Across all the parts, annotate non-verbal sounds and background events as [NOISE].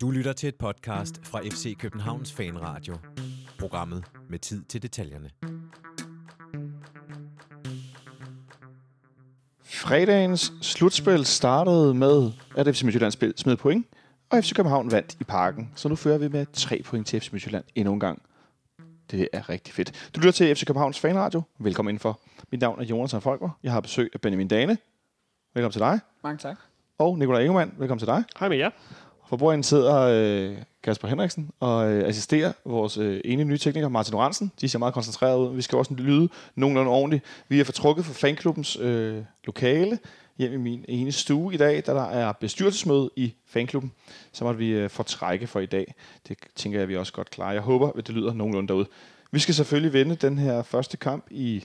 Du lytter til et podcast fra FC Københavns Fanradio. Programmet med tid til detaljerne. Fredagens slutspil startede med, at FC Midtjylland smed point, og FC København vandt i parken. Så nu fører vi med tre point til FC Midtjylland endnu en gang. Det er rigtig fedt. Du lytter til FC Københavns Fanradio. Velkommen indenfor. Mit navn er Jonas Folker. Jeg har besøg af Benjamin Dane. Velkommen til dig. Mange tak. Og Nikolaj Ingemann. Velkommen til dig. Hej med jer. For bordenden sidder øh, Kasper Henriksen og øh, assisterer vores øh, ene nye tekniker, Martin Oransen. De ser meget koncentreret ud. Vi skal også lyde nogenlunde ordentligt. Vi er fortrukket fra fanklubbens øh, lokale hjem i min ene stue i dag, da der er bestyrelsesmøde i fanklubben. Så måtte vi øh, fortrække for i dag. Det tænker jeg, at vi også godt klarer. Jeg håber, at det lyder nogenlunde derude. Vi skal selvfølgelig vinde den her første kamp i...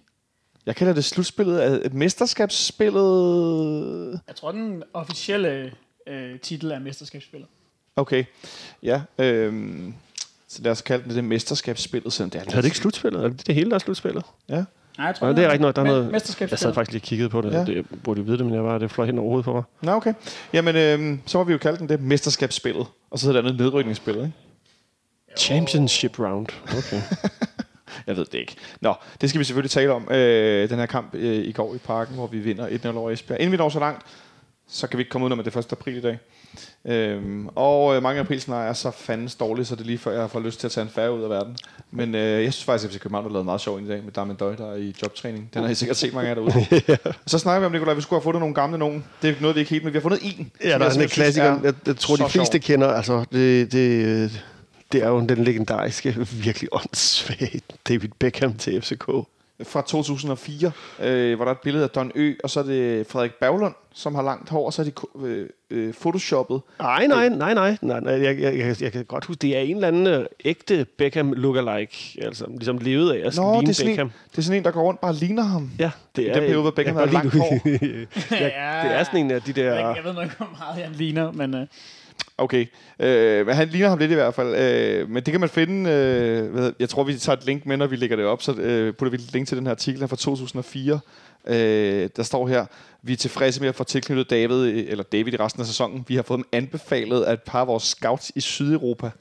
Jeg kalder det slutspillet af et mesterskabsspillet. Jeg tror, den officielle øh, titel er mesterskabsspillet. Okay, ja. Øhm, så lad os kalde det det mesterskabsspillet, selvom det er Er det ikke slutspillet? Er det det hele, der er slutspillet? Ja. Nej, jeg tror, Nej, det er rigtigt nok. Der er noget, jeg sad faktisk lige og kiggede på det. Ja. Det burde jo vide det, men jeg var, det fløj hen over hovedet på mig. Nå, okay. Jamen, øhm, så må vi jo kalde den det mesterskabsspillet. Og så hedder det andet nedrykningsspillet, ikke? Championship round. Okay. [LAUGHS] Jeg ved det ikke. Nå, det skal vi selvfølgelig tale om. Øh, den her kamp øh, i går i parken, hvor vi vinder 1-0 over Esbjerg. Inden vi når så langt, så kan vi ikke komme ud med det 1. april i dag. Øhm, og øh, mange aprilscenarier er så fandens dårlige, så det er lige før, jeg får lyst til at tage en færre ud af verden. Men øh, jeg synes faktisk, at FC København har lavet meget sjov i dag med Darmen Døj, der er i jobtræning. Den har I sikkert set mange af jer derude. [LAUGHS] Så snakker vi om, Nikolaj, vi skulle have fundet nogle gamle nogen. Det er noget, vi ikke helt, men vi har fundet en. Ja, der er sådan en klassiker. Jeg, jeg tror, de fleste sjov. kender. Altså, det, det, det er jo den legendariske, virkelig åndssvage David Beckham til FCK. Fra 2004, øh, hvor der er et billede af Don Ø, og så er det Frederik Berglund, som har langt hår, og så er de øh, øh, photoshoppet. Nej, nej, nej, nej. nej, nej jeg, jeg, jeg, jeg kan godt huske, det er en eller anden øh, ægte Beckham lookalike. Altså, ligesom levede af at Nå, det er, ligne sådan en, Beckham. det er sådan en, der går rundt og bare ligner ham. Ja, det er den periode, hvor Beckham jeg havde godt lide, du- [LAUGHS] [LAUGHS] ja, det er sådan en af de der... Jeg, jeg ved nok ikke, hvor meget han ligner, men øh, Okay, øh, men han ligner ham lidt i hvert fald. Øh, men det kan man finde, øh, hvad, jeg tror vi tager et link med, når vi lægger det op, så øh, putter vi et link til den her artikel her fra 2004. Øh, der står her, vi er tilfredse med at få tilknyttet David, eller David i resten af sæsonen. Vi har fået ham anbefalet af et par af vores scouts i Sydeuropa.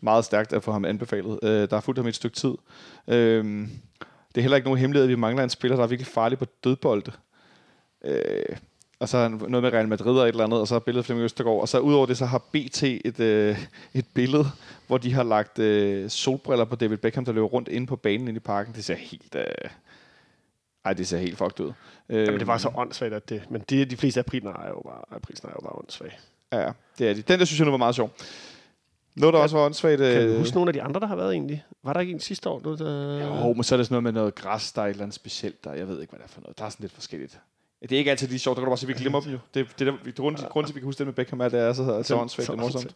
Meget stærkt at få ham anbefalet. Øh, der har fulgt ham et stykke tid. Øh, det er heller ikke nogen hemmelighed, at vi mangler en spiller, der er virkelig farlig på dødbolde. Øh, og så noget med Real Madrid og et eller andet, og så er billedet Flemming Østergaard. Og så udover det, så har BT et, øh, et billede, hvor de har lagt øh, solbriller på David Beckham, der løber rundt inde på banen inde i parken. Det ser helt... Øh, ej, det ser helt fucked ud. Øh, Jamen, det var så åndssvagt, at det... Men de, de fleste aprilsnare er jo bare, aprilsnare er jo bare åndssvage. Ja, det er de. Den der synes jeg nu var meget sjov. Noget, der også var åndssvagt... Kan Øh, du huske nogle af de andre, der har været egentlig? Var der ikke en sidste år? Noget, der... Jo, men så er det sådan noget med noget græs, der er et eller andet specielt der. Jeg ved ikke, hvad det er for noget. Der er sådan lidt forskelligt. Det er ikke altid lige sjovt, der kan du bare se, at vi glemmer dem jo. Det, det, er der, det grund, grund til, at vi kan huske det med Beckham, er, det er så, så åndssvagt og morsomt.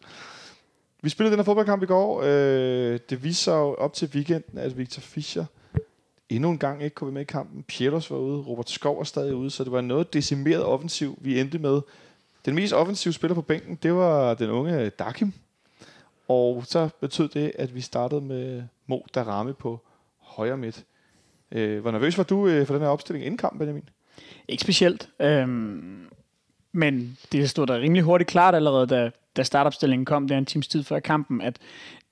Vi spillede den her fodboldkamp i går. Øh, det viste sig jo op til weekenden, at Victor Fischer endnu en gang ikke kunne være med i kampen. Pietos var ude, Robert Skov er stadig ude, så det var noget decimeret offensiv, vi endte med. Den mest offensive spiller på bænken, det var den unge Dakim. Og så betød det, at vi startede med Mo Darame på højre midt. Øh, hvor nervøs var du øh, for den her opstilling inden kampen, Benjamin? Ikke specielt. Øhm, men det stod der rimelig hurtigt klart allerede, da, da startopstillingen kom, der en times tid før kampen, at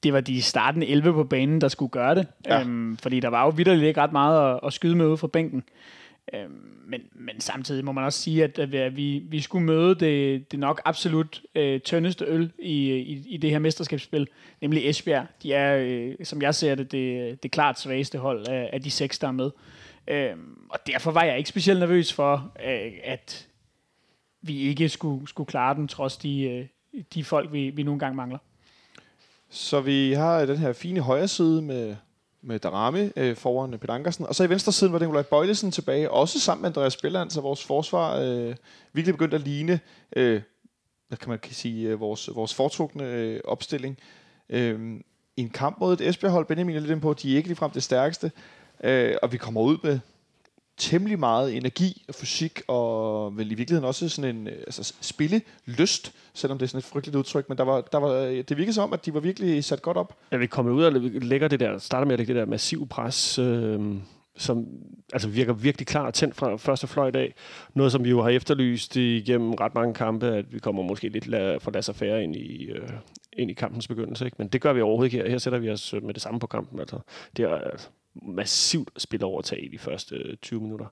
det var de startende 11 på banen, der skulle gøre det. Ja. Øhm, fordi der var jo vidderligt ikke ret meget at, at skyde med ude fra bænken. Øhm, men, men samtidig må man også sige, at, at vi, vi skulle møde det, det nok absolut øh, tyndeste øl i, i, i det her mesterskabsspil, nemlig Esbjerg. De er, øh, som jeg ser det, det, det klart svageste hold af, af de seks, der er med. Øhm, og derfor var jeg ikke specielt nervøs for, øh, at vi ikke skulle, skulle klare den, trods de, øh, de folk, vi, vi nogle gange mangler. Så vi har øh, den her fine højre side med, med Darami øh, foran øh, Peter Ankersen. Og så i venstre siden var det Nikolaj Bøjlesen tilbage, også sammen med Andreas Spilland, så vores forsvar øh, virkelig begyndte at ligne, øh, hvad kan man sige, øh, vores, vores foretrukne øh, opstilling. Øh, I en kamp mod et Esbjerg-hold, Benjamin er lidt inde på, de er ikke ligefrem det stærkeste. Øh, og vi kommer ud med temmelig meget energi og fysik, og vel i virkeligheden også sådan en øh, altså spillelyst, selvom det er sådan et frygteligt udtryk, men der var, der var, øh, det virkede som om, at de var virkelig sat godt op. Ja, vi kommer ud og lægger det der, starter med at lægge det der massiv pres øh, som altså virker virkelig klar og tændt fra første fløjt af. Noget, som vi jo har efterlyst igennem ret mange kampe, at vi kommer måske lidt la- for lade færre ind i, øh, ind i kampens begyndelse. Ikke? Men det gør vi overhovedet ikke her. Her sætter vi os øh, med det samme på kampen. Altså, det er altså, massivt spilovertag i de første 20 minutter.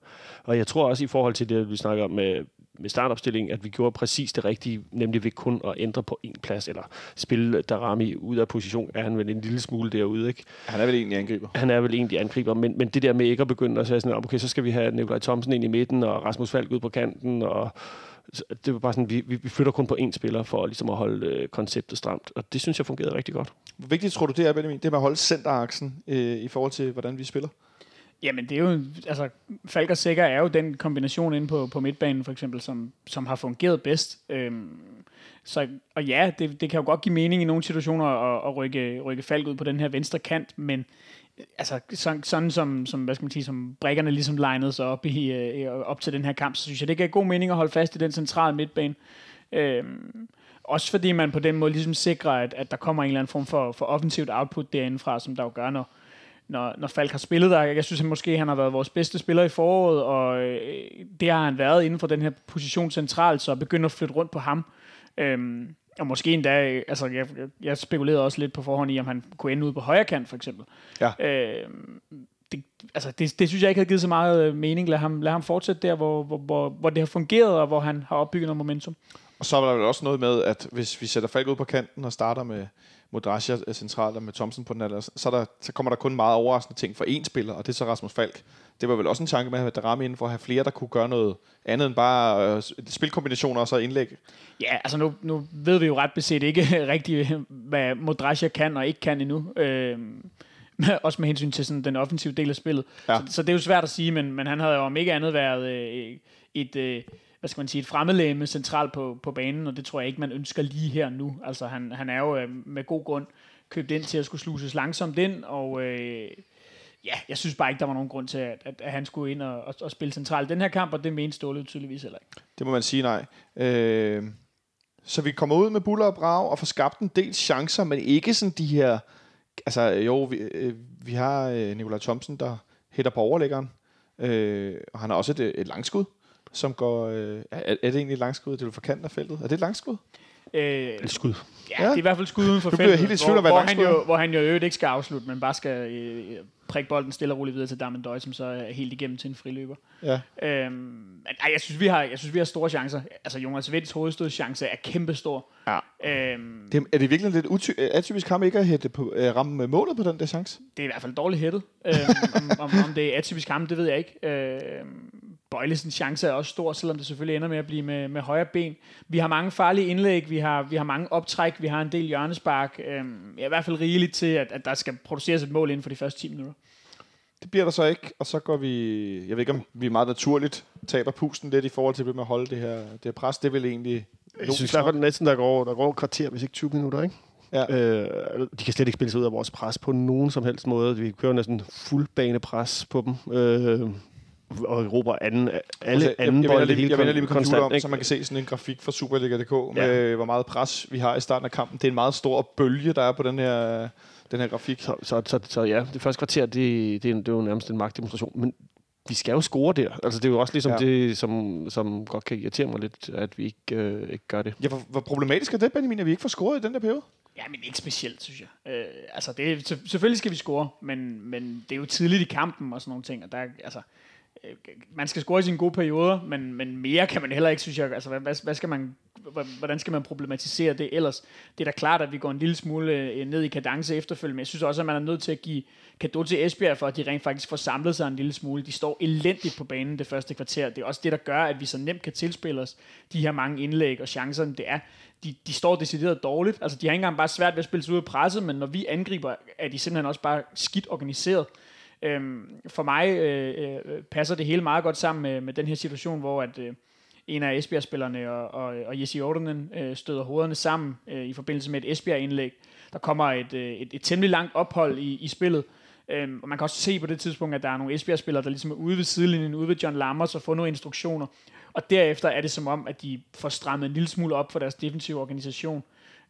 Og jeg tror også i forhold til det, vi snakker om med, med startopstillingen, at vi gjorde præcis det rigtige, nemlig ved kun at ændre på en plads, eller spille Darami ud af position, er han vel en lille smule derude, ikke? Han er vel egentlig angriber. Han er vel egentlig angriber, men, men det der med ikke at begynde at sige sådan, okay, så skal vi have Nikolaj Thomsen ind i midten, og Rasmus Falk ud på kanten, og det var bare sådan, vi, vi flytter kun på én spiller for ligesom at holde øh, konceptet stramt, og det synes jeg fungerede rigtig godt. Hvor vigtigt tror du, det er, Benjamin? Det med at holde centeraksen øh, i forhold til, hvordan vi spiller? Jamen, det er jo, altså, Falk og Sikker er jo den kombination inde på, på midtbanen, for eksempel, som, som har fungeret bedst. Øhm, så, og ja, det, det kan jo godt give mening i nogle situationer at, at rykke, rykke Falk ud på den her venstre kant, men altså, sådan, sådan som, som, hvad skal man sige, som brækkerne ligesom legnede sig op, i, øh, op til den her kamp, så synes jeg, det giver god mening at holde fast i den centrale midtbane. Øhm, også fordi man på den måde ligesom sikrer, at, at der kommer en eller anden form for, for offensivt output derindefra, som der jo gør, når, når, når Falk har spillet der. Jeg synes at måske, han har været vores bedste spiller i foråret, og øh, det har han været inden for den her position centralt, så begynder at flytte rundt på ham. Øhm, og måske endda, altså jeg, jeg spekulerede også lidt på forhånd i, om han kunne ende ud på højre kant, for eksempel. Ja. Øh, det, altså det, det synes jeg ikke havde givet så meget øh, mening. Lad ham, lad ham fortsætte der, hvor, hvor, hvor, hvor det har fungeret, og hvor han har opbygget noget momentum. Og så er der vel også noget med, at hvis vi sætter Falk ud på kanten og starter med Modrasja centralt og med Thompson på den anden, så, der, så kommer der kun meget overraskende ting for én spiller, og det er så Rasmus Falk. Det var vel også en tanke med at ramme inden for at have flere, der kunne gøre noget andet end bare øh, spilkombinationer og så indlæg. Ja, altså nu, nu ved vi jo ret beset ikke [LAUGHS] rigtigt, hvad Modrasja kan og ikke kan endnu. Øh, [LAUGHS] også med hensyn til sådan den offensive del af spillet. Ja. Så, så det er jo svært at sige, men, men han havde jo om ikke andet været øh, et... Øh, hvad skal man sige, et fremmedlæme centralt på, på banen, og det tror jeg ikke, man ønsker lige her nu. Altså han, han er jo øh, med god grund købt ind til at skulle sluses langsomt ind, og øh, ja, jeg synes bare ikke, der var nogen grund til, at, at, at han skulle ind og, og, og spille centralt den her kamp, og det mente Ståle tydeligvis heller ikke. Det må man sige nej. Øh, så vi kommer ud med buller og brag og får skabt en del chancer, men ikke sådan de her... Altså jo, vi, øh, vi har øh, Nikolaj Thomsen, der hætter på overlæggeren, øh, og han har også et, øh, et langskud som går... Øh, er, er det egentlig et langskud? Det er for kanten af feltet. Er det et langskud? Øh, et skud. Ja, ja, det er i hvert fald skud uden for feltet. helt tvivl hvor, hvor, han jo, hvor han jo øvrigt ikke skal afslutte, men bare skal øh, prikke bolden stille og roligt videre til Damendøj, som så er helt igennem til en friløber. Ja. Øhm, men, ej, jeg, synes, vi har, jeg synes, vi har store chancer. Altså, Jonas Vinds hovedstødschance er kæmpestor. Ja. Øhm, det, er det virkelig lidt uty- atypisk ham ikke at hætte på, uh, ramme målet på den der chance? Det er i hvert fald dårligt hættet. øhm, om, om, om, det er atypisk ham, det ved jeg ikke. Øhm, Bøjlesens chance er også stor, selvom det selvfølgelig ender med at blive med, med højre ben. Vi har mange farlige indlæg, vi har, vi har mange optræk, vi har en del hjørnespark. Øhm, ja, I hvert fald rigeligt til, at, at der skal produceres et mål inden for de første 10 minutter. Det bliver der så ikke, og så går vi... Jeg ved ikke, om vi meget naturligt taber pusten lidt i forhold til med at holde det her, det her pres. Det vel egentlig... Jeg synes i hvert fald næsten, der går, der går et kvarter, hvis ikke 20 minutter, ikke? Ja. Øh, de kan slet ikke spille sig ud af vores pres på nogen som helst måde. Vi kører næsten fuldbanepres på dem. Øh, og Europa anden, alle altså, anden jeg, jeg, jeg, lige, jeg vender lige med computer om, så man kan se sådan en grafik fra Superliga.dk ja. med, hvor meget pres vi har i starten af kampen. Det er en meget stor bølge, der er på den her, den her grafik. Så, så, så, så ja, det første kvarter, det, det, er, det er jo nærmest en magtdemonstration. Men vi skal jo score der. Altså, det er jo også ligesom ja. det, som, som godt kan irritere mig lidt, at vi ikke, øh, ikke gør det. Ja, hvor, hvor problematisk er det, Benjamin, at vi ikke får scoret i den der periode? Ja, men ikke specielt, synes jeg. Øh, altså, det, selvfølgelig skal vi score, men, men det er jo tidligt i kampen og sådan nogle ting, og der, altså, Øh, Øh, man skal score i sine gode perioder, men, men mere kan man heller ikke, synes jeg. Altså, hvad, hvad skal man, hvordan skal man problematisere det ellers? Det er da klart, at vi går en lille smule øh, ned i kadence efterfølgende, men jeg synes også, at man er nødt til at give kado til Esbjerg, for at de rent faktisk får samlet sig en lille smule. De står elendigt på banen det første kvarter. Det er også det, der gør, at vi så nemt kan tilspille os de her mange indlæg og chancerne. Det er, de, de står decideret dårligt. Altså, de har ikke engang bare svært ved at spille sig ud af presset, men når vi angriber, er de simpelthen også bare skidt organiseret. Øhm, for mig øh, øh, passer det hele meget godt sammen med, med den her situation, hvor at øh, en af Esbjerg-spillerne og, og, og Jesse Ordenen øh, støder hovederne sammen øh, i forbindelse med et Esbjerg-indlæg. Der kommer et, øh, et, et temmelig langt ophold i, i spillet, Øhm, og man kan også se på det tidspunkt, at der er nogle Esbjerg-spillere, der ligesom er ude ved sidelinjen, ude ved John Lammers og får nogle instruktioner. Og derefter er det som om, at de får strammet en lille smule op for deres defensive organisation.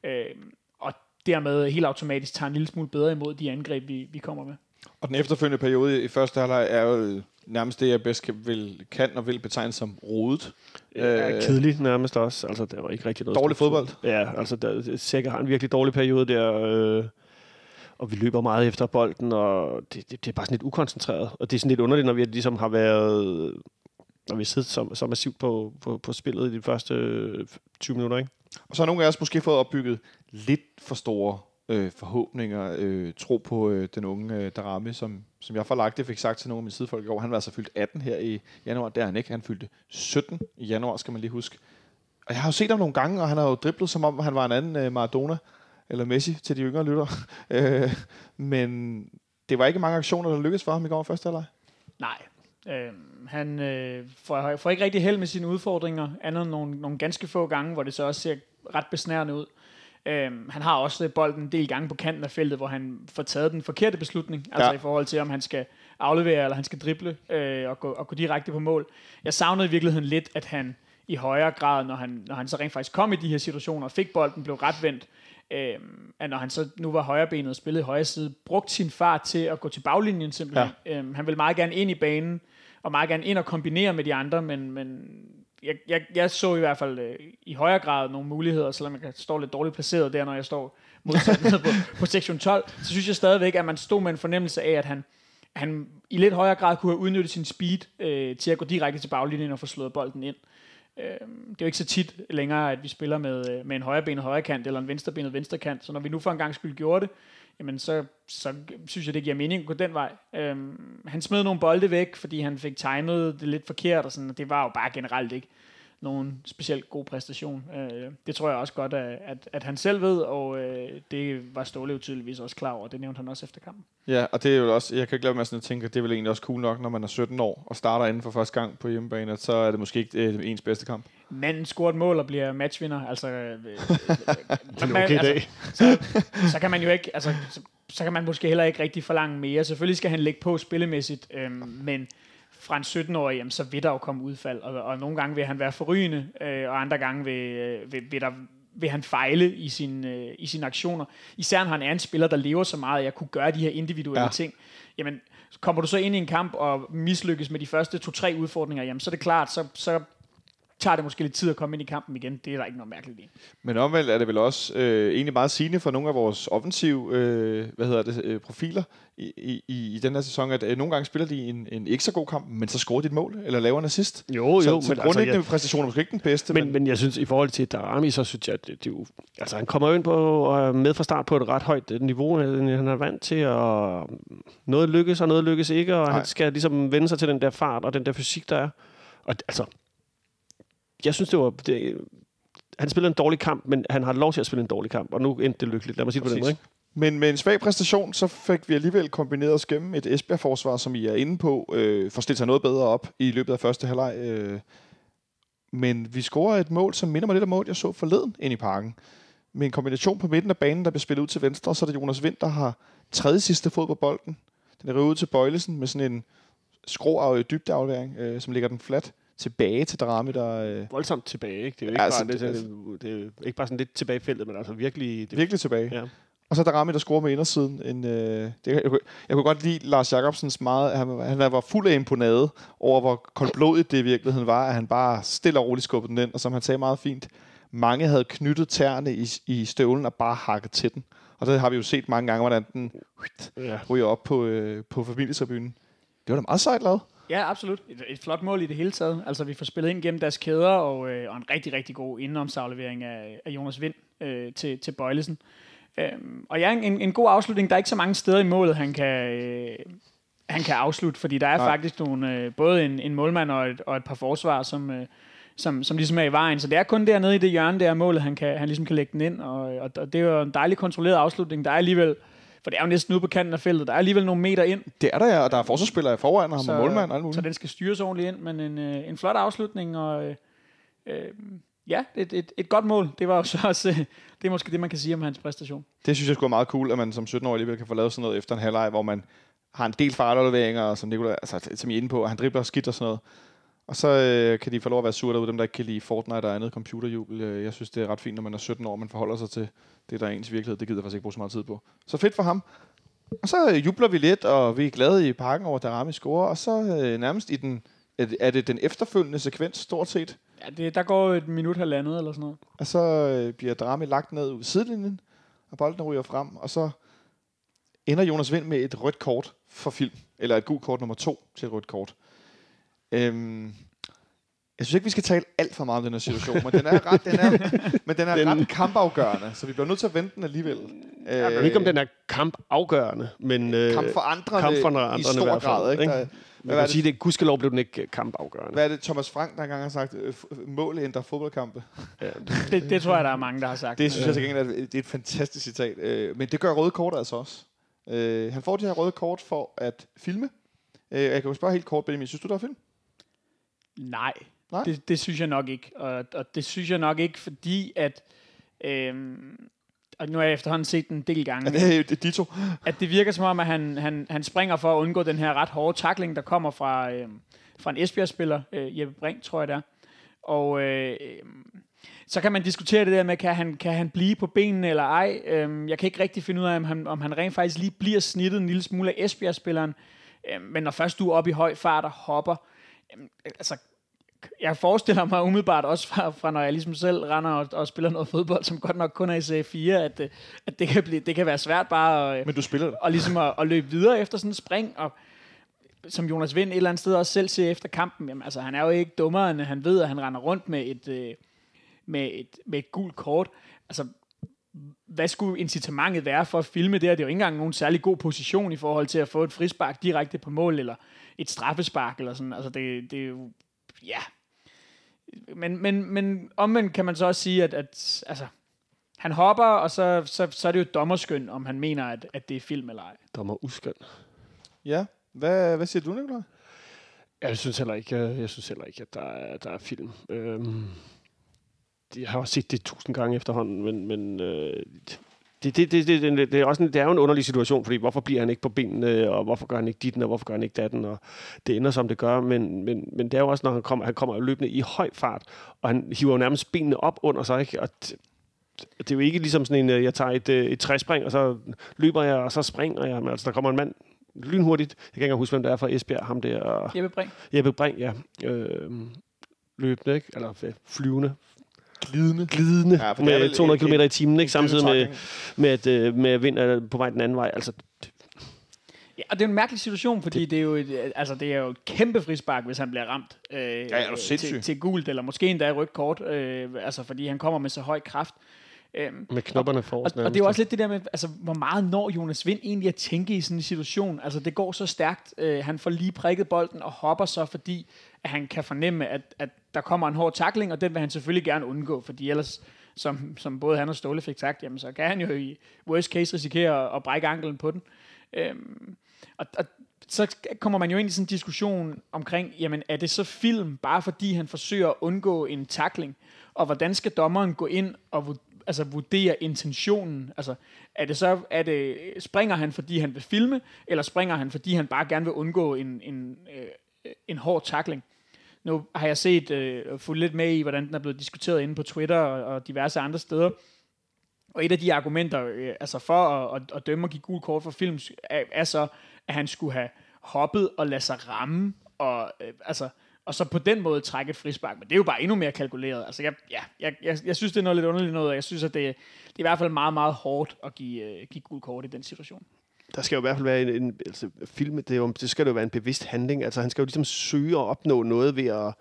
Øhm, og dermed helt automatisk tager en lille smule bedre imod de angreb, vi, vi kommer med. Og den efterfølgende periode i første halvleg er jo nærmest det, jeg bedst kan, vil, kan og vil betegne som rodet. Ja, Øh, kedelig nærmest også. Altså, der var ikke rigtig noget... Dårlig fodbold. Ja, altså, der, Sækker har en virkelig dårlig periode der, øh, og vi løber meget efter bolden, og det, det, det er bare sådan lidt ukoncentreret. Og det er sådan lidt underligt, når vi ligesom har været... Når vi har siddet så, så massivt på, på, på spillet i de første øh, 20 minutter, ikke? Og så har nogle af os måske fået opbygget lidt for store øh, forhåbninger, øh, tro på øh, den unge øh, Darami, som, som jeg forlagte fik sagt til nogle af mine sidefolk i går. Han var altså fyldt 18 her i januar. Det er han ikke. Han fyldte 17 i januar, skal man lige huske. Og jeg har jo set ham nogle gange, og han har jo driblet, som om han var en anden øh, Maradona eller Messi til de yngre lytter. [LAUGHS] øh, men det var ikke mange aktioner, der lykkedes for ham i går første halvleg. Nej. Øh, han øh, får, får ikke rigtig held med sine udfordringer, andet end nogle, nogle ganske få gange, hvor det så også ser ret besnærende ud. Øhm, han har også bolden en del gange på kanten af feltet, hvor han får taget den forkerte beslutning, altså Ja. i forhold til, om han skal aflevere, eller han skal drible øh, og, gå, og gå direkte på mål. Jeg savnede i virkeligheden lidt, at han i højere grad, når han, når han så rent faktisk kom i de her situationer, og fik bolden, blev retvendt, øh, at når han så nu var højrebenet og spillede i højre side, brugte sin fart til at gå til baglinjen simpelthen. Ja. Øh, han ville meget gerne ind i banen, og meget gerne ind og kombinere med de andre, men, men jeg, jeg, jeg så i hvert fald øh, i højere grad nogle muligheder, selvom jeg står lidt dårligt placeret der, når jeg står modsat på, på sektion 12, så synes jeg stadigvæk, at man stod med en fornemmelse af, at han, han i lidt højere grad kunne have udnyttet sin speed øh, til at gå direkte til baglinjen og få slået bolden ind. Øh, det er jo ikke så tit længere, at vi spiller med, øh, med en højrebenet højrekant eller en venstrebenet venstrekant, så når vi nu for en gang skyld gjorde det, jamen så, så synes jeg, det giver mening at gå den vej. Øhm, han smed nogle bolde væk, fordi han fik timet det lidt forkert, og, sådan, og det var jo bare generelt ikke nogen specielt god præstation. Øh, det tror jeg også godt, at, at, han selv ved, og øh, det var Ståle tydeligvis også klar over. Det nævnte han også efter kampen. Ja, og det er jo også, jeg kan ikke lade mig sådan at tænke, at det er vel egentlig også cool nok, når man er 17 år og starter inden for første gang på hjemmebane, at så er det måske ikke øh, ens bedste kamp. Manden scorer et mål og bliver matchvinder. Altså, øh, øh, [LAUGHS] Det er okay dag. så, så kan man jo ikke, altså, så, så kan man måske heller ikke rigtig forlange mere. Selvfølgelig skal han lægge på spillemæssigt, øhm, men fra en 17-årig, jamen, så vil der jo komme udfald, og, og nogle gange vil han være forrygende, øh, og andre gange vil, øh, vil, vil, der, vil han fejle i, sin, øh, i sine aktioner. Især når han er en spiller, der lever så meget at kunne gøre de her individuelle ja. ting. Jamen, kommer du så ind i en kamp og mislykkes med de første to-tre udfordringer, jamen, så er det klart, så, så tager det måske lidt tid at komme ind i kampen igen. Det er der ikke noget mærkeligt i. Men omvendt er det vel også øh, egentlig meget sigende for nogle af vores offensive øh, hvad hedder det, øh, profiler i, i, i den her sæson, at øh, nogle gange spiller de en, en ikke så god kamp, men så scorer de et mål, eller laver en assist. Jo, så, jo, så men grundlæggende altså, altså, præstationen er måske ikke den bedste, Men, men jeg synes, i forhold til Darami, så synes jeg, at det, det er jo, altså, han kommer jo ind på og er med fra start på et ret højt niveau. Han er vant til, at noget lykkes, og noget lykkes ikke, og. Nej. han skal ligesom vende sig til den der fart og den der fysik, der er. Og altså, jeg synes, det var... Det, han spillede en dårlig kamp, men han har lov til at spille en dårlig kamp, og nu endte det lykkeligt. Lad mig sige det på den måde, ikke? Men med en svag præstation, så fik vi alligevel kombineret os gennem et Esbjerg-forsvar, som I er inde på, øh, stillet sig noget bedre op i løbet af første halvleg. Øh. Men vi scorer et mål, som minder mig lidt om mål, jeg så forleden ind i parken. Med en kombination på midten af banen, der bliver spillet ud til venstre, og så er det Jonas Vind, der har tredje sidste fod på bolden. Den er ud til Bøjlesen med sådan en skrå af dybdeaflevering, øh, som ligger den flat tilbage til Drami, der øh, Voldsomt tilbage, ikke? Det er jo ikke, Altså, bare, det, det- det, er jo ikke bare sådan lidt tilbage i feltet, men altså virkelig... Det, virkelig tilbage. Ja. Og så er der Rami, der scorer med indersiden. En, øh, det, jeg, kunne, jeg kunne godt lide Lars Jacobsens meget... Han, han var fuld af imponade over, hvor koldblodigt det i virkeligheden var, at han bare stille og roligt skubbede den ind. Og som han sagde meget fint, mange havde knyttet tæerne i, i støvlen og bare hakket til den. Og det har vi jo set mange gange, hvordan den ja. ryger op på, øh, på familietribunen. Det var da meget sejt lavet. Ja, absolut. Et, et flot mål i det hele taget. Altså, vi får spillet ind gennem deres kæder, og, øh, og en rigtig, rigtig god indenomsaflevering af, af Jonas Vind øh, til, til Bøjlesen. Øhm, og ja, en, en god afslutning. Der er ikke så mange steder i målet, han kan, øh, han kan afslutte, fordi der er Nej. Faktisk nogle, øh, både en, en målmand og et, og et par forsvar, som, øh, som, som ligesom er i vejen. Så det er kun dernede i det hjørne, der er målet, han, kan, han ligesom kan lægge den ind. Og, og, og det er jo en dejlig kontrolleret afslutning. Der er alligevel, for det er jo næsten ude på kanten af feltet, der er alligevel nogle meter ind, Det er der, ja, og der er forsvarsspillere i foran, og ham og målmand og alt så muligt. den skal styres ordentligt ind, men en, øh, en flot afslutning, og øh, øh, ja, et, et, et godt mål. Det var jo så også, øh, det er måske det, man kan sige om hans præstation. Det synes jeg skulle er meget cool, at man som 17-årig alligevel kan få lavet sådan noget efter en halvleg, hvor man har en del fartafleveringer, som, Nicolai, altså, som I er inde på, og han dribler skidt og sådan noget. Og så øh, kan de få lov at være sure derude, dem der ikke kan lide Fortnite og andet computerjubel. Øh, Jeg synes, det er ret fint, når man er 17 år, man forholder sig til det, der er ens virkelighed. Det gider jeg faktisk ikke bruge så meget tid på. Så fedt for ham. Og så øh, jubler vi lidt, og vi er glade i parken over, Darami scorer. Og så øh, nærmest i den, er det, den efterfølgende sekvens, stort set, Ja, det, der går et minut halvandet eller sådan noget. og så øh, bliver Darami lagt ned ud sidelinjen, og bolden ryger frem, og så ender Jonas Vind med et rødt kort for film, eller et gult kort nummer to til et rødt kort. Øhm, jeg synes ikke, vi skal tale alt for meget om den her situation, men den er ret, den er, men den er [LAUGHS] Den- ret kampafgørende, så vi bliver nødt til at vente den alligevel. Jeg ved ikke, om den er kampafgørende, men øh, kamp for andre, kamp for i andre i stor fald, grad. Ikke? ikke? Der, man hvad, kan er sige, det, det gudskelov blev den ikke øh, kampafgørende. hvad er det, Thomas Frank, der engang har sagt, øh, f- målet ændrer fodboldkampe? Ja, [LAUGHS] Det, det tror jeg, der er mange, der har sagt. Det synes jeg til gengæld, er, det er et fantastisk citat. Øh, men det gør røde kort altså også. Øh, han får de her røde kort for at filme. Øh, jeg kan jo spørge helt kort, Benjamin, synes du, der er film? Nej, Nej? Det, det synes jeg nok ikke. Og, og det synes jeg nok ikke, fordi at... Øhm, og nu har jeg efterhånden set den en del gange. Ja, det er, de to. at det virker som om, at han, han, han springer for at undgå den her ret hårde takling, der kommer fra, øh, fra en Esbjerg-spiller, øh, Jeppe Brink, tror jeg det er. Og øh, øh, så kan man diskutere det der med, kan han, kan han blive på benene eller ej. Øh, jeg kan ikke rigtig finde ud af, om han, om han rent faktisk lige bliver snittet en lille smule af Esbjerg-spilleren. Øh, men når først du er oppe i høj fart og hopper, øh, altså jeg forestiller mig umiddelbart også fra, fra når jeg ligesom selv render og, og spiller noget fodbold, som godt nok kun er i serie 4, at, øh, at det, kan blive, det kan være svært bare at, Men du spiller det. og ligesom at, at løbe videre efter sådan en spring, og som Jonas Vind et eller andet sted også selv siger efter kampen, jamen, altså, han er jo ikke dummere, end han ved, at han render rundt med et, øh, med et, med et gult kort. Altså, hvad skulle incitamentet være for at filme det her? Det er jo ikke engang nogen særlig god position i forhold til at få et frispark direkte på mål, eller et straffespark, eller sådan. Altså, det, det er jo, ja. Men, men, men omvendt kan man så også sige, at, at altså, han hopper, og så, så, så er det jo dommerskøn, om han mener, at, at det er film eller ej. dommer uskøn. Ja. Hvad, hvad siger du, Nicolaj? Jeg synes heller ikke, øh, jeg synes heller ikke at der er, der er film. Øhm, jeg har også set det tusind gange efterhånden, men, men øh, det, det, det, det, det, det, er også en, det er jo en underlig situation, fordi hvorfor bliver han ikke på benene, og hvorfor gør han ikke ditten, og hvorfor gør han ikke datten, og det ender som det gør, men, men, men det er jo også, når han kommer, han kommer løbende i høj fart, og han hiver jo nærmest benene op under sig, ikke? og det, er jo ikke ligesom sådan en, øh, jeg tager et, øh, et træspring, og så løber jeg, og så springer jeg, men altså der kommer en mand lynhurtigt, jeg kan ikke engang huske, hvem det er fra Esbjerg, ham der, og Jeppe Brink? Jeppe Brink, ja. Øh, løbende, ikke? Eller øh, flyvende. Glidende. Glidende Ja, ja, er med vel 200 en- km i timen, ikke? Samtidig med, med, at, øh, med at vind er på vej den anden vej. Altså, Ja, og det er en mærkelig situation, fordi det, det, er, jo et, øh, altså, det er jo et kæmpe frispark, hvis han bliver ramt øh, er du sindssyg. til, til gult, eller måske endda rødt kort, øh, altså, fordi han kommer med så høj kraft. Øhm, med knopperne og, forrest. og det er jo også lidt det der med, altså, hvor meget når Jonas Vind egentlig at tænke i sådan en situation. Altså, det går så stærkt. Øh, han får lige prikket bolden og hopper så, fordi at han kan fornemme, at, at der kommer en hård takling, og den vil han selvfølgelig gerne undgå, fordi ellers, som, som både han og Ståle fik sagt, jamen, så kan han jo i worst case risikere at, at brække anklen på den. Øhm, og, og så kommer man jo ind i sådan en diskussion omkring, jamen er det så film, bare fordi han forsøger at undgå en takling? Og hvordan skal dommeren gå ind og altså, vurdere intentionen? Altså, er det så, er det, springer han, fordi han vil filme, eller springer han, fordi han bare gerne vil undgå en, en, øh, en hård takling? Nu har jeg set, øh, fulgt lidt med i, hvordan den er blevet diskuteret inde på Twitter og, og diverse andre steder. Og et af de argumenter øh, altså for at, at, at dømme og give gul kort for film, er, er så, at han skulle have hoppet og lade sig ramme, og, øh, altså, og så på den måde trække et frispark. Men det er jo bare endnu mere kalkuleret. Altså, jeg, ja, jeg, jeg, jeg synes, det er noget lidt underligt noget, og jeg synes, at det, det er i hvert fald meget, meget hårdt at give, øh, give gul kort i den situation. Der skal jo i hvert fald være en, en altså, film, det, jo, det skal jo være en bevidst handling. Altså, han skal jo ligesom søge at opnå noget ved at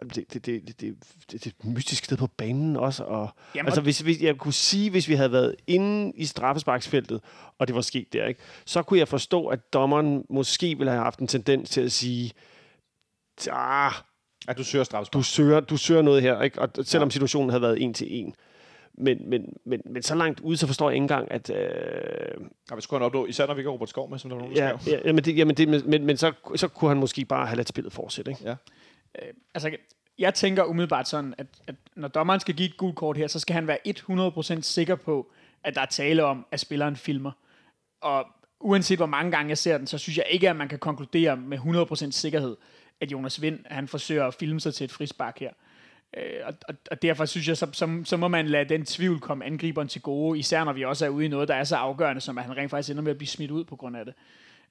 det, det, det, det, det, det, det er et mystisk sted på banen også. Og, Jamen, altså, hvis, hvis, jeg kunne sige, hvis vi havde været inde i straffesparksfeltet, og det var sket der, ikke, så kunne jeg forstå, at dommeren måske ville have haft en tendens til at sige, ah, At du søger straffespark. du søger, du søger noget her, ikke? Og selvom situationen havde været en til en. Men, men, men, men så langt ude, så forstår jeg ikke engang, at... Øh, Ja, vi skulle han opnå, især når vi ikke har Robert Skov med, som der var nogen, der ja, skrev. ja, jamen det, jamen det, men, men, men så, så kunne han måske bare have ladt spillet fortsætte, ikke? Ja. altså, jeg tænker umiddelbart sådan, at, at når dommeren skal give et gult kort her, så skal han være 100% sikker på, at der er tale om, at spilleren filmer. Og uanset hvor mange gange jeg ser den, så synes jeg ikke, at man kan konkludere med 100% sikkerhed, at Jonas Vind, han forsøger at filme sig til et frispark her. Øh, og, og, og derfor synes jeg, så, så, så må man lade den tvivl komme angriberen til gode, især når vi også er ude i noget, der er så afgørende, som at han rent faktisk ender med at blive smidt ud på grund af det.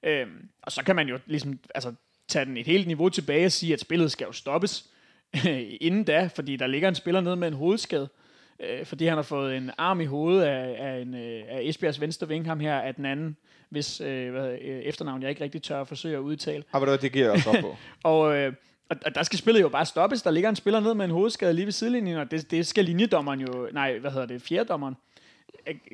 Øh, og så kan man jo ligesom altså, tage den et helt niveau tilbage og sige, at spillet skal jo stoppes [LAUGHS] inden da, fordi der ligger en spiller ned med en hovedskade øh, fordi han har fået en arm i hovedet af, af, en, øh, af Esbjergs venstre ving, ham her af den anden, hvis øh, hvad, øh, efternavn jeg ikke rigtig tør at forsøge at udtale. Ah, det, det giver jeg også op på. [LAUGHS] og, øh, og, og der skal spillet jo bare stoppes. Der ligger en spiller ned med en hovedskade lige ved sidelinjen, og det, det skal linjedommeren jo, nej, hvad hedder det, fjerdommeren,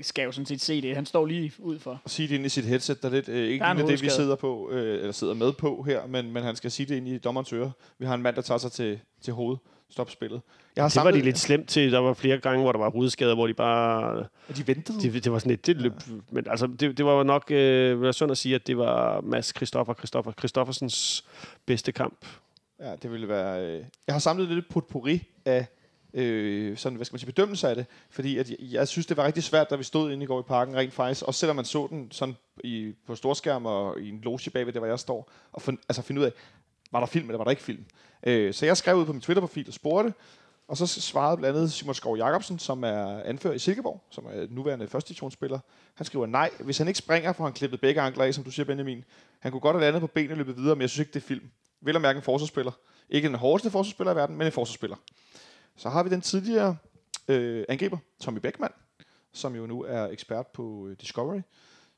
skal jo sådan set se det. Han står lige ud for. Og sige det ind i sit headset, der er lidt øh, ikke der er det, vi sidder på, øh, eller sidder med på her, men, men han skal sige det ind i dommerens øre. Vi har en mand, der tager sig til, til hovedet stoppe spillet. Jeg har det samlet, var de lidt slemt til. Der var flere gange, hvor der var rudskader, hvor de bare... Og de ventede? Det, det var sådan lidt... Det, løb, ja. Men altså, det, det var nok... Øh, var synd at sige, at det var Mads Christoffer, Christoffer Christoffersens bedste kamp. Ja, det ville være... Øh, jeg har samlet lidt potpourri af øh, sådan, hvad skal man sige, bedømmelse af det, fordi at jeg, jeg synes, det var rigtig svært, da vi stod inde i går i parken, rent faktisk, også selvom man så den sådan i, på storskærm og i en loge bagved, der hvor jeg står, og find, altså finde ud af, var der film, eller var der ikke film? Øh, så jeg skrev ud på min Twitter-profil og spurgte, og så svarede blandt andet Simon Skov Jacobsen, som er anfører i Silkeborg, som er nuværende førstitionsspiller. Han skriver, nej, hvis han ikke springer, får han klippet begge ankler af, som du siger, Benjamin. Han kunne godt have landet på benene og løbet videre, men jeg synes ikke, det er film. Vil at mærke en forsvarsspiller. Ikke den hårdeste forsvarsspiller i verden, men en forsvarsspiller. Så har vi den tidligere øh, angriber, Tommy Beckmann, som jo nu er ekspert på øh, Discovery,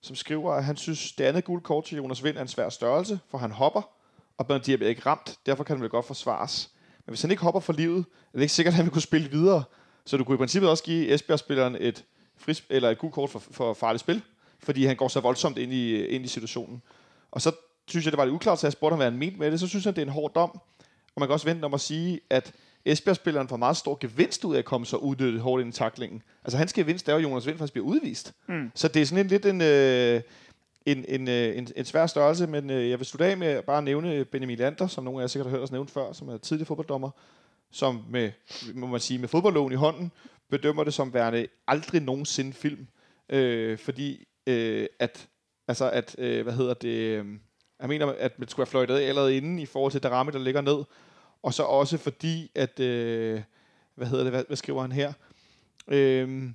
som skriver, at han synes, det andet gule kort til Jonas Vind er en svær størrelse, for han hopper, og Bernardi er ikke ramt, derfor kan han vel godt forsvares. Men hvis han ikke hopper for livet, er det ikke sikkert, at han vil kunne spille videre. Så du kunne i princippet også give Esbjerg-spilleren et, fris, eller et gult kort for, for farligt spil, fordi han går så voldsomt ind i, ind i situationen. Og så synes jeg, det var lidt uklart, så jeg spurgte ham, hvad han mente med det. Så synes jeg, det er en hård dom. Og man kan også vente om at sige, at Esbjerg-spilleren får meget stor gevinst ud af at komme så udnyttet hårdt ind i taklingen. Altså hans gevinst er jo, Jonas Vind faktisk bliver udvist. Mm. Så det er sådan en lidt en... Øh, en, en, øh, en, en svær størrelse, men øh, jeg vil slutte af med at bare nævne Benjamin Lander, som nogle af jer sikkert har hørt os nævne før, som er tidligere fodbolddommer, som med, må man sige, med fodboldloven i hånden, bedømmer det som værende aldrig nogensinde film. Øh, fordi øh, at, altså at, øh, hvad hedder det, øh, jeg mener, at man skulle have fløjtet af allerede inden i forhold til det ramme, der ligger ned. Og så også fordi, at, øh, hvad hedder det, hvad, hvad skriver han her? Øh,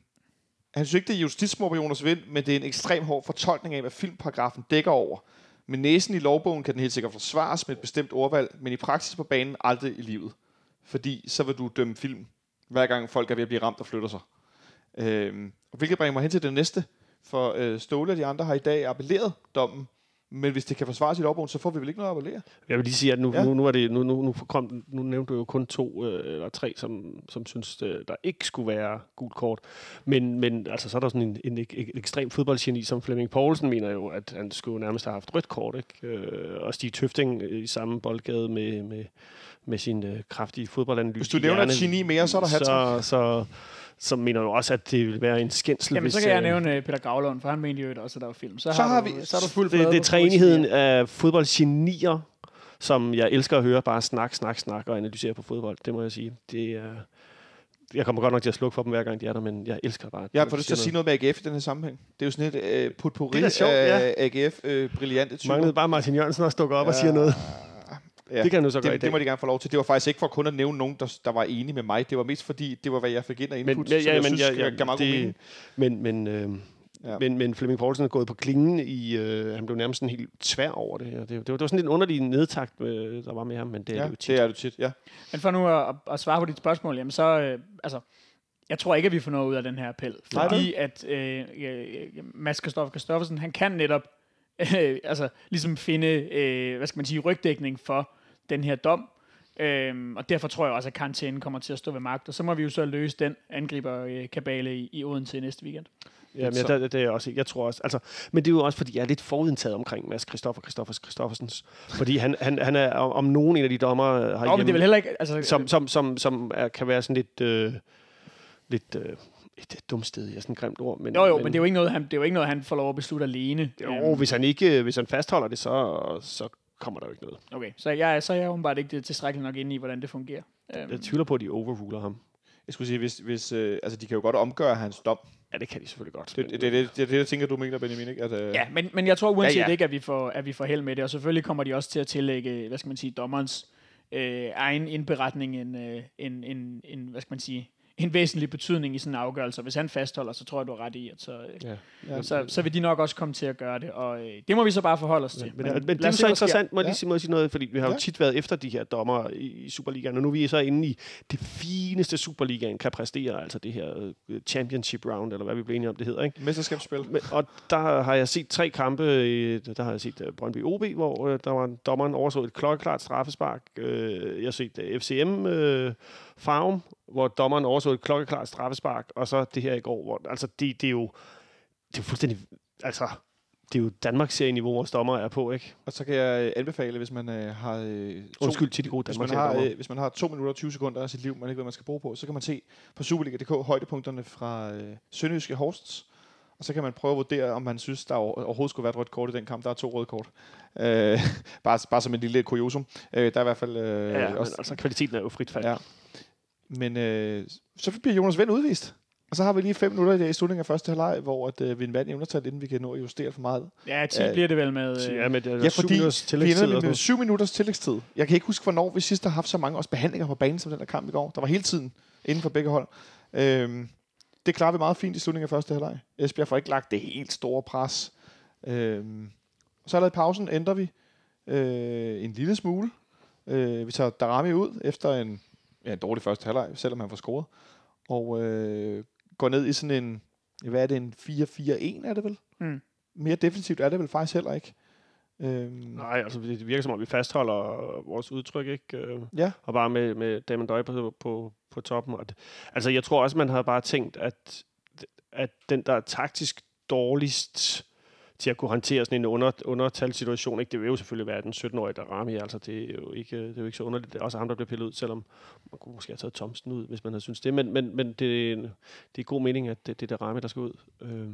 han synes ikke, det er justitsmord på Jonas Vind, men det er en ekstrem hård fortolkning af, hvad filmparagrafen dækker over. Med næsen i lovbogen kan den helt sikkert forsvares med et bestemt ordvalg, men i praksis på banen aldrig i livet. Fordi så vil du dømme film, hver gang folk er ved at blive ramt og flytter sig. Øhm, og hvilket bringer mig hen til det næste. For øh, Ståle og de andre har i dag appelleret dommen men hvis det kan forsvares i lovbogen, så får vi vel ikke noget at appellere? Jeg vil lige sige, at nu, ja. nu, nu, er det, nu, nu, nu, kom, nu nævnte du jo kun to øh, eller tre, som, som synes, øh, der ikke skulle være gult kort. Men, men altså, så er der sådan en, en, en, en ekstrem fodboldgeni, som Flemming Poulsen mener jo, at han skulle nærmest have haft rødt kort. Ikke? Øh, og Stig Tøfting i samme boldgade med, med, med sin øh, kraftige fodboldanalyse. Hvis du nævner et geni mere, så er der så, så, så mener du også, at det vil være en skændsel. Jamen, så kan jeg øh, nævne uh, Peter Gravlund, for han mente jo også, at der var film. Så, så har, har vi, du, så er du fuld Det, det er træenigheden af fodboldgenier, som jeg elsker at høre bare snak, snak, snak og analysere på fodbold. Det må jeg sige. Det er... Jeg kommer godt nok til at slukke for dem hver gang de er der, men jeg elsker bare. Jeg får lyst til at sige noget med AGF i den her sammenhæng. Det er jo sådan et uh, potpourri det er sjovt, af ja. AGF, uh, brillante typer. Manglede bare Martin Jørgensen også dukke op ja. og siger noget. Ja, det kan nu så det, gøre det må de gerne få lov til. Det var faktisk ikke for kun at nævne nogen, der, der var enige med mig. Det var mest fordi, det var, hvad jeg fik ind af input, men, ja, ja, jeg men, synes, ja, ja, gav meget det, Men, men, øh, ja. men, men Flemming Poulsen er gået på klingen i... Øh, han blev nærmest sådan helt tvær over det her. Det, det, var, det var sådan lidt en underlig nedtakt, øh, der var med ham, men det ja, er det jo tit. det er det tit, ja. Men for nu at, at svare på dit spørgsmål, jamen så... Øh, altså, jeg tror ikke, at vi får noget ud af den her appel. Fordi at øh, Mads Kristoffer Kristoffersen, han kan netop [LAUGHS] øh, altså, ligesom finde, øh, hvad skal man sige, rygdækning for den her dom. Øhm, og derfor tror jeg også, at karantænen kommer til at stå ved magt. Og så må vi jo så løse den angriberkabale i, i Odense næste weekend. Ja, men det, det er også, jeg tror også, altså, men det er jo også, fordi jeg er lidt forudindtaget omkring Mads Christoffer Christoffers Christoffersens, fordi han, han, han er om nogen en af de dommer har Nå, men det er vel heller ikke, altså, som, som, som, som er, kan være sådan lidt, øh, lidt øh, et dumt sted, jeg er sådan et grimt ord. Men, jo, jo, men, men det, er jo ikke noget, han, det er jo ikke noget, han får lov at beslutte alene. Jo, øhm. hvis han ikke, hvis han fastholder det, så, så kommer der jo ikke noget. Okay, så jeg, så er jeg åbenbart ikke tilstrækkeligt nok inde i, hvordan det fungerer. Jeg øhm. tvivler på, at de overruler ham. Jeg skulle sige, hvis, hvis, øh, altså, de kan jo godt omgøre hans dom. Ja, det kan de selvfølgelig godt. Det, det, det, det, det, det jeg tænker, du mener, Benjamin, ikke? At, øh... Ja, men, men jeg tror uanset ja, ja. ikke, at vi, får, at vi får held med det, og selvfølgelig kommer de også til at tillægge, hvad skal man sige, dommerens øh, egen indberetning en, øh, en, en, en, hvad skal man sige, en væsentlig betydning i sådan en afgørelse. Hvis han fastholder, så tror jeg, du har ret i, at så, øh, Ja. Ja. så, så vil de nok også komme til at gøre det. Og øh, det må vi så bare forholde os til. Men, men, men det er så interessant, må jeg Ja. lige sige, må sige noget, fordi vi har jo Ja. tit været efter de her dommer i, i Superligaen, og nu er vi så inde i det fineste Superligaen kan præstere, altså det her øh, championship round, eller hvad vi blev enige om, det hedder, ikke? Mesterskabsspil. Men, og der har jeg set tre kampe, i, der har jeg set uh, Brøndby OB, hvor der var en dommeren overså et klokkeklart straffespark. Jeg har set FCM uh, Farum, hvor dommeren overså et klokkeklart straffespark, og så det her i går, hvor altså det, det er jo det er jo fuldstændig, altså det er jo Danmarks serieniveau, vores dommer er på, ikke? Og så kan jeg øh, anbefale, hvis man øh, har... Øh, to, Undskyld til de gode hvis man, har, øh, hvis man har 2 minutter og 20 sekunder af sit liv, man ikke ved, man skal bruge på, så kan man se på Superliga.dk højdepunkterne fra øh, Sønderjyske Horsens. Og så kan man prøve at vurdere, om man synes, der over- overhovedet skulle være et rødt kort i den kamp. Der er to røde kort. Øh, [LAUGHS] bare, bare som en lille kuriosum. Øh, der er i hvert fald... Øh, Ja, men også, altså kvaliteten er jo frit fald. Ja. Men øh, så bliver Jonas Vind udvist. Og så har vi lige fem minutter i, slutningen af første halvleg, hvor at, øh, vi er en mand i undertal, inden vi kan nå at justere for meget. Ja, 10 Ja. bliver det vel med... Øh, ja, er Ja, fordi Vi tillægstid ender med syv minutters tillægstid. Jeg kan ikke huske, hvornår vi sidst har haft så mange også behandlinger på banen som den der kamp i går. Der var hele tiden inden for begge hold. Øhm, det klarer vi meget fint i slutningen af første halvleg. Esbjerg får ikke lagt det helt store pres. Øhm, så allerede i pausen ændrer vi øh, en lille smule. Øh, vi tager Darami ud efter en, ja, en dårlig første halvleg, selvom han får scoret. Og øh, går ned i sådan en, hvad er det, en 4-4-1 er det vel? Mm. Mere defensivt er det vel faktisk heller ikke. Øhm, Nej, altså det virker som om, vi fastholder vores udtryk, ikke? Øh, Ja. Og bare med, med Damon Døj på, på, på toppen. Og det, altså jeg tror også, man havde bare tænkt, at, at den, der er taktisk dårligst til at kunne håndtere sådan en under, undertalssituation, ikke? det vil jo selvfølgelig være den 17-årige Darami, altså det er jo ikke, det er jo ikke så underligt. Det er også ham, der bliver pillet ud, selvom man kunne måske have taget Thomsen ud, hvis man havde synes det. Men, men, men det, det er god mening, at det, det er Darami, der skal ud. Øh.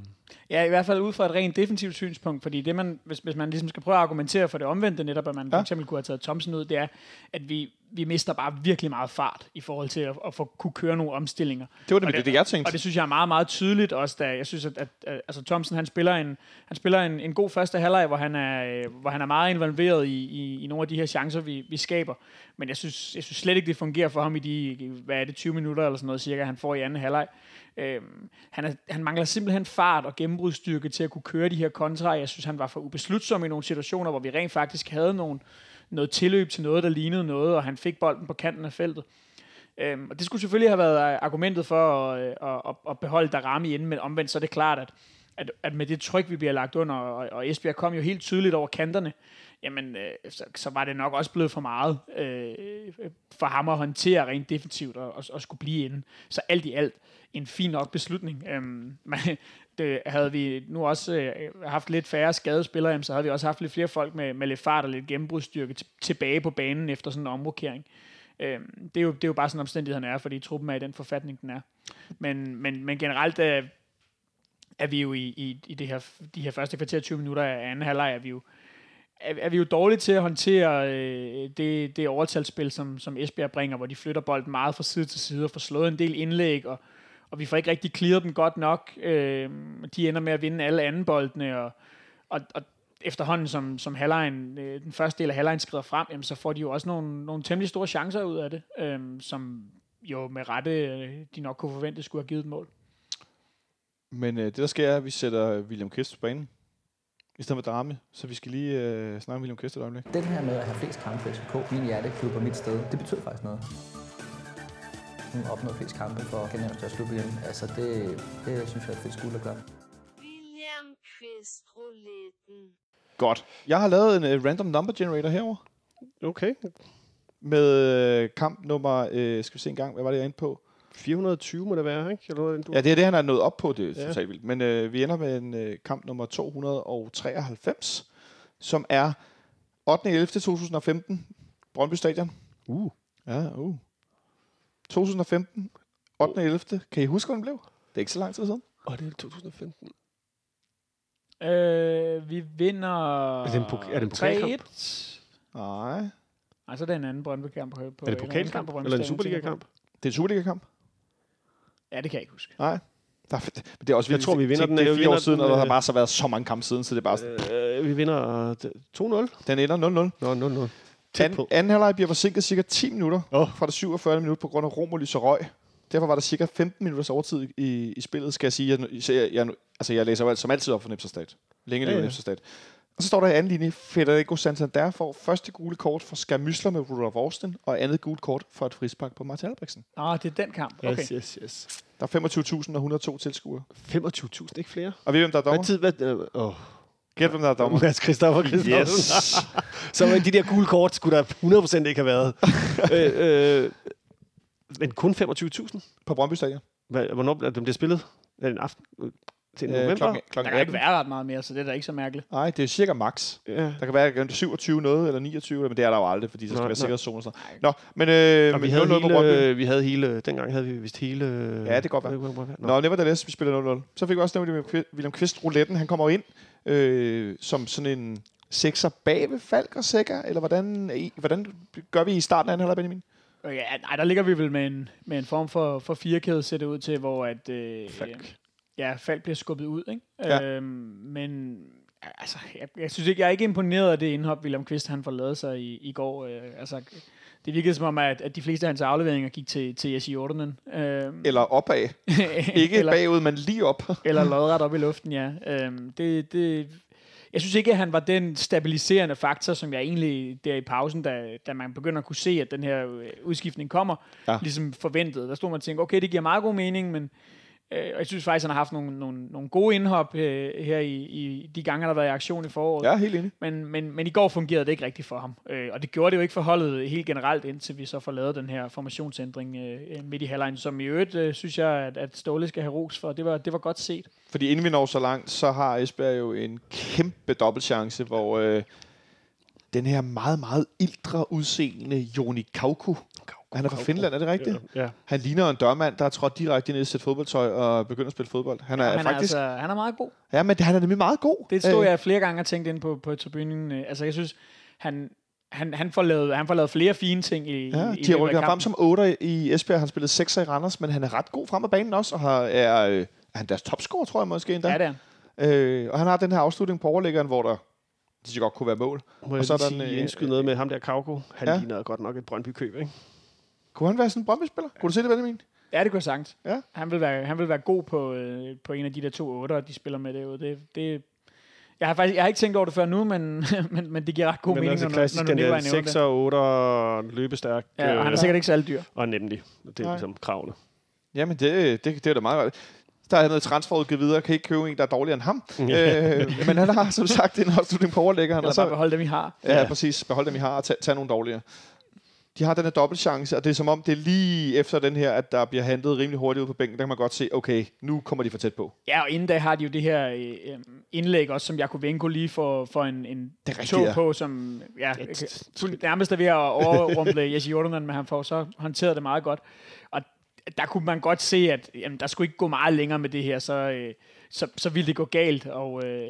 Ja, i hvert fald ud fra et rent defensivt synspunkt, fordi det man, hvis, hvis man ligesom skal prøve at argumentere for det omvendte netop, at man ja. Ja. for eksempel kunne have taget Thomsen ud, det er, at vi, vi mister bare virkelig meget fart i forhold til at, at få, kunne køre nogle omstillinger. Det var Og det, det, jeg tænkte. Og det synes jeg er meget, meget tydeligt også, da jeg synes, at, at, at altså Thomsen, han spiller en, han spiller en, en god første halvleg, hvor han er, hvor han er meget involveret i, i, i nogle af de her chancer, vi, vi skaber. Men jeg synes, jeg synes slet ikke, det fungerer for ham i de, hvad er det, 20 minutter eller sådan noget cirka, han får i anden halvleg. Øhm, han, er, han mangler simpelthen fart og gennembrudstyrke til at kunne køre de her kontra. Jeg synes, han var for ubeslutsom i nogle situationer, hvor vi rent faktisk havde nogle, noget tilløb til noget, der lignede noget, og han fik bolden på kanten af feltet. Øhm, og det skulle selvfølgelig have været øh, argumentet for øh, at, at, at, beholde Darami inde, men omvendt så er det klart, at, at, at med det tryk, vi bliver lagt under, og, og Esbjerg kom jo helt tydeligt over kanterne, jamen, øh, så, så var det nok også blevet for meget øh, for ham at håndtere rent defensivt og, og, og skulle blive inde. Så alt i alt en fin nok beslutning. Øhm, [LAUGHS] men det øh, havde vi nu også øh, haft lidt færre skadespillere, jamen, så havde vi også haft lidt flere folk med, med lidt fart og lidt gennembrudstyrke t- tilbage på banen efter sådan en omrokering. Øh, det, er jo, det er jo bare sådan omstændigheden er, fordi truppen er i den forfatning, den er. Men, men, men generelt er, er vi jo i, i, i det her, de her første kvarter 20 minutter af anden halvleg, er vi jo, er, er vi jo dårlige til at håndtere øh, det, det overtalsspil, som, som Esbjerg bringer, hvor de flytter bolden meget fra side til side og får slået en del indlæg, og, og vi får ikke rigtig clearet dem godt nok. Øh, de ender med at vinde alle anden boldene, og, og, og efterhånden, som, som halvlejen, øh, den første del af halvlejen skrider frem, jamen, så får de jo også nogle, nogle temmelig store chancer ud af det, øh, som jo med rette, øh, de nok kunne forvente, skulle have givet et mål. Men øh, det, der sker, er, at vi sætter William Kvist på banen. I stedet for Darami. Så vi skal lige øh, snakke om William Kvist et øjeblik. Den her med at have flest kampe for FCK, min hjerteklub og mit sted, det betyder faktisk noget. Hun opnået flest kampe for Genævns største klub igen. Altså det, det synes jeg er fedt skuld at gøre. William Quist rouletten. Godt. Jeg har lavet en øh, random number generator herover Okay. med øh, kamp nummer, øh, skal vi se en gang, hvad var det, jeg inde på? 420 må det være, ikke? Eller noget, du... Ja, det er det, han er nået op på, det er Ja. totalt vildt. Men øh, vi ender med en øh, kamp nummer 293, som er 8.11.2015, Brøndby Stadion. Uh. Ja, uh. 2015, 8.11. Kan I huske, hvad den blev? Det er ikke så lang tid siden. Og det er 2015. Øh, vi vinder det en pok- er det en pokalkamp? 3-1. Nej. Nej, så er det en anden Brøndby-kamp på, på Er det en pokalkamp? kamp på Brøndby Eller en. Superliga-kamp? Det er en Superliga-kamp? Ja, det kan jeg ikke huske. Nej. Der er, men det er også Jeg vildt. tror, vi vinder den, Det er øh, fire år siden, den, og der har øh, bare så været så mange kampe siden, så det er bare sådan, Øh, vi vinder øh, 2-0. den ender 0-0. Nå, 0-0. Tæt An, på. anden halvleg bliver forsinket cirka 10 minutter Åh. fra det 47. minut på grund af Romerlys og røg. Derfor var der cirka 15 minutters overtid i, i spillet, skal jeg sige. Jeg, jeg, jeg, altså, jeg læser jo alt, som altid op for Nipserstad. Længe Ja, ja. Nipserstad. Og så står der i anden linje, Federico Santander får første gule kort for Skamysler med Rudolf Austin, og andet gule kort for et frispark på Martin Albrigtsen. Nå, det er den kamp. Okay. Yes, yes, yes. Der er 25.000 og 102 tilskuere. 25.000, ikke flere? Og ved hvem der er Hvad dommer? tid? Hvad, øh, åh. Gæt, hvem der er dommer. Mads Christoffer Christoffersen. Yes. Så var [LAUGHS] de der gule kort skulle der 100% ikke have været. [LAUGHS] øh, øh, men kun 25.000? på Brøndby Stadion. Hvornår bliver det bliver spillet? Er det en aften? Til Øh, november? klokken, Der klokken kan ikke 18. være ret meget mere, så det er da ikke så mærkeligt. Nej, det er cirka max. Ja. Der kan være 27 noget, eller 29, men det er der jo aldrig, fordi der skal Nej, være sikkerhedszone og sådan noget. Nå, men, øh, Og vi men havde, 0-0 på Brøndby. hele, vi havde hele, dengang havde vi vist hele... Ja, det kan godt være. Nå. Nå, nevertheless, vi spiller 0-0. Så fik vi også nævnt William Kvist rouletten. Han kommer ind øh, som sådan en sekser bag ved Falk og Sækker, eller hvordan, hvordan gør vi i starten af anden halvleg, Benjamin? Øh, Ja, nej, der ligger vi vel med en, med en form for, for firkæde, ser det ud til, hvor at, øh, Falk. ja, Falk bliver skubbet ud. Ikke? Ja. Øhm, men altså, jeg, jeg, synes ikke, jeg er ikke imponeret af det indhop, William Kvist han får lavet sig i, i går. Øh, altså, det virkede som om, at, at de fleste af hans afleveringer gik til, til Jesse Jordanen. Øhm, Eller opad. [LAUGHS] Ikke eller, bagud, men lige op. eller [LAUGHS] lodret op i luften, ja. Øhm, det, det, jeg synes ikke, at han var den stabiliserende faktor, som jeg egentlig der i pausen, da, da man begynder at kunne se, at den her øh, udskiftning kommer, Ja. ja. ligesom forventet. Der stod man og tænkte, okay, det giver meget god mening, men øh, og jeg synes faktisk, han har haft nogle, nogle, nogle gode indhop øh, her i, i de gange, han har været i aktion i foråret. Ja, helt enig. Men, men, men i går fungerede det ikke rigtigt for ham. Øh, og det gjorde det jo ikke for holdet helt generelt, indtil vi så får lavet den her formationsændring øh, øh, midt i halvlejen, som i øvrigt, øh, synes jeg, at, at Ståle skal have ros for. Det var, det var godt set. Fordi inden vi når så langt, så har Esbjerg jo en kæmpe dobbeltchance, hvor øh, den her meget, meget ildre udseende Joni Kauko, han er fra Finland, er det rigtigt? Ja. ja. Han ligner en dørmand, der er trådt direkte ind i sit fodboldtøj og begynder at spille fodbold. Han er, Ja, han, er faktisk... altså, han er meget god. Ja, men han er nemlig meget god. Det stod Øh, jeg flere gange og tænkte ind på, på tribunen. Altså, jeg synes, han, han, han, får lavet, han får lavet flere fine ting i, Ja, i, de har rykket ham frem som 8 i Esbjerg. Han spillede 6 i Randers, men han er ret god frem af banen også, og har, er, øh, er han deres topscorer, tror jeg måske endda. Ja, det er. Øh, og han har den her afslutning på overlæggeren, hvor der det godt kunne være mål. Må jeg så er der sige, en, øh, indskyde noget med ham der Kauko? Han Ja. ligner godt nok et Brøndby-køb, ikke? Kunne han være sådan en Brøndby-spiller? Kunne du se det, Benjamin? Ja, det kunne jeg sagt. Ja. Han, vil være, han vil være god på, øh, på en af de der to otter, de spiller med derude. Det, det, jeg har faktisk jeg har ikke tænkt over det før nu, men, [LAUGHS] men, men det giver ret god Men mening, altså når, klassisk, når den du nævner der en 6 og 8 og løbestærk. Ja, og han er øh, sikkert ikke særlig dyr. Og nemlig. Det er Nej. ligesom kravene. Jamen, det, det, det er da meget godt. Der er noget transferudgivet videre. Kan ikke købe en, der er dårligere end ham. øh, men han har som sagt en afslutning på overlæggeren. Eller og så, bare beholde dem, vi har. Ja, ja, præcis. Behold dem, I har, og tag, tag nogle dårligere. De har den her dobbeltchance, og det er som om, det er lige efter den her, at der bliver handlet rimelig hurtigt ud på bænken. Der kan man godt se, okay, nu kommer de for tæt på. Ja, og inden da har de jo det her øh, øh, indlæg også, som Jakovenko lige får, får en, en Det tog ja. på, som ja, fuld- nærmest er ved at overrumple [LAUGHS] Jesse Jordan, men han får så håndteret det meget godt. Og der kunne man godt se, at jamen, der skulle ikke gå meget længere med det her, så, øh, så, så ville det gå galt. Og, øh,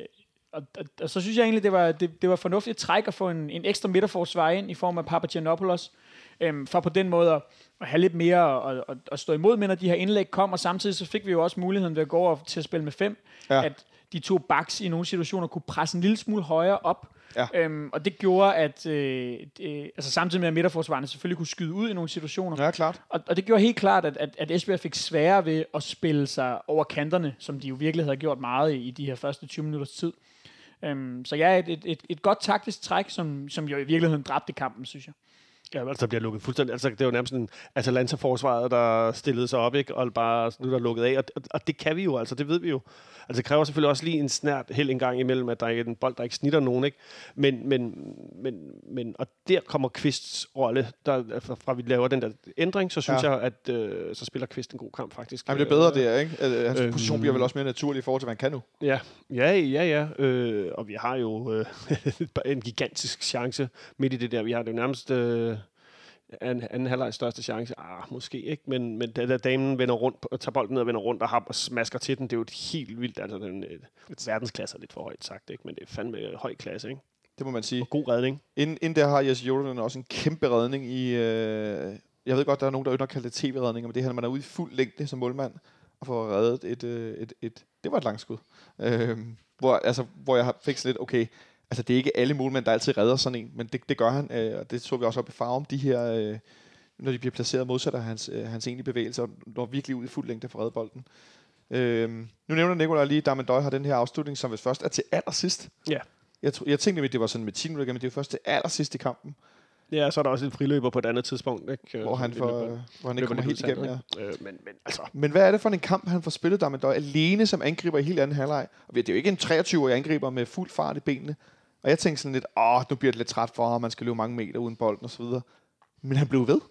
og, og, og så synes jeg egentlig, det var, det, det var fornuftigt træk at få en, en ekstra midterforsvar ind i form af Papagiannopoulos, øhm, for på den måde at, at have lidt mere at, at stå imod med, når de her indlæg kom, og samtidig så fik vi jo også muligheden ved at gå over til at spille med fem, ja. at de to backs i nogle situationer kunne presse en lille smule højere op, Ja. øhm, og det gjorde, at øh, øh, altså samtidig med, at midterforsvarerne selvfølgelig kunne skyde ud i nogle situationer, Ja, klart. og, og det gjorde helt klart, at, at, at Esbjerg fik sværere ved at spille sig over kanterne, som de jo virkelig havde gjort meget i, i de her første 20 minutters tid. Um, så ja, et, et, et, et godt taktisk træk, som, som jo i virkeligheden dræbte kampen, synes jeg. Ja, altså der bliver lukket fuldstændig. Altså, det var nærmest en Atalanta-forsvaret, der stillede sig op, ikke? Og bare nu er der lukket af. Og, og, og, det kan vi jo, altså det ved vi jo. Altså det kræver selvfølgelig også lige en snært held en gang imellem, at der ikke er en bold, der ikke snitter nogen, ikke? Men, men, men, men og der kommer Kvists rolle, der, fra, fra vi laver den der ændring, så synes Ja. jeg, at øh, så spiller Kvist en god kamp faktisk. Han bliver bedre der, ikke? Øh, Hans Øhm. position bliver vel også mere naturlig i forhold til, hvad han kan nu. Ja, ja, ja, ja. Øh, og vi har jo øh, [LAUGHS] en gigantisk chance midt i det der. Vi har det jo nærmest øh, anden, anden halvleg største chance. Ah, måske ikke, men, men da, da damen vender rundt, og tager bolden ned og vender rundt og, har, og smasker til den, det er jo et helt vildt, altså den, et, et verdensklasse er lidt for højt sagt, ikke? men det er fandme høj klasse, ikke? Det må man sige. Og god redning. Inden, inden der har Jesse Jordan også en kæmpe redning i... Øh, jeg ved godt, der er nogen, der ynder at kalde det tv-redninger, men det her, når man er ude i fuld længde som målmand, og får reddet et... Øh, et, et det var et langt skud. Øh, hvor, altså, hvor jeg fik lidt, okay, Altså, det er ikke alle målmænd, der altid redder sådan en, men det, det gør han, øh, og det så vi også op i farven, de her, øh, når de bliver placeret modsat af hans, øh, hans egentlige bevægelser, når virkelig ud i fuld længde for redde bolden. Øh, nu nævner Nicolaj lige, at Damendøj har den her afslutning, som hvis først er til allersidst. Ja. Jeg, tro, jeg tænkte, at det var sådan med 10 minutter, men det er først til allersidst i kampen, Ja, så er der også en friløber på et andet tidspunkt. Ikke? hvor han, får, løber- hvor han ikke kommer helt igennem. sandet, Ja. ikke? Øh, men, men altså, Men hvad er det for en kamp, han får spillet der med Døj alene som angriber i helt anden halvleg? Og det er jo ikke en 23-årig angriber med fuld fart i benene. Og jeg tænkte sådan lidt, åh, nu bliver det lidt træt for ham, man skal løbe mange meter uden bolden og så videre. Men han blev ved.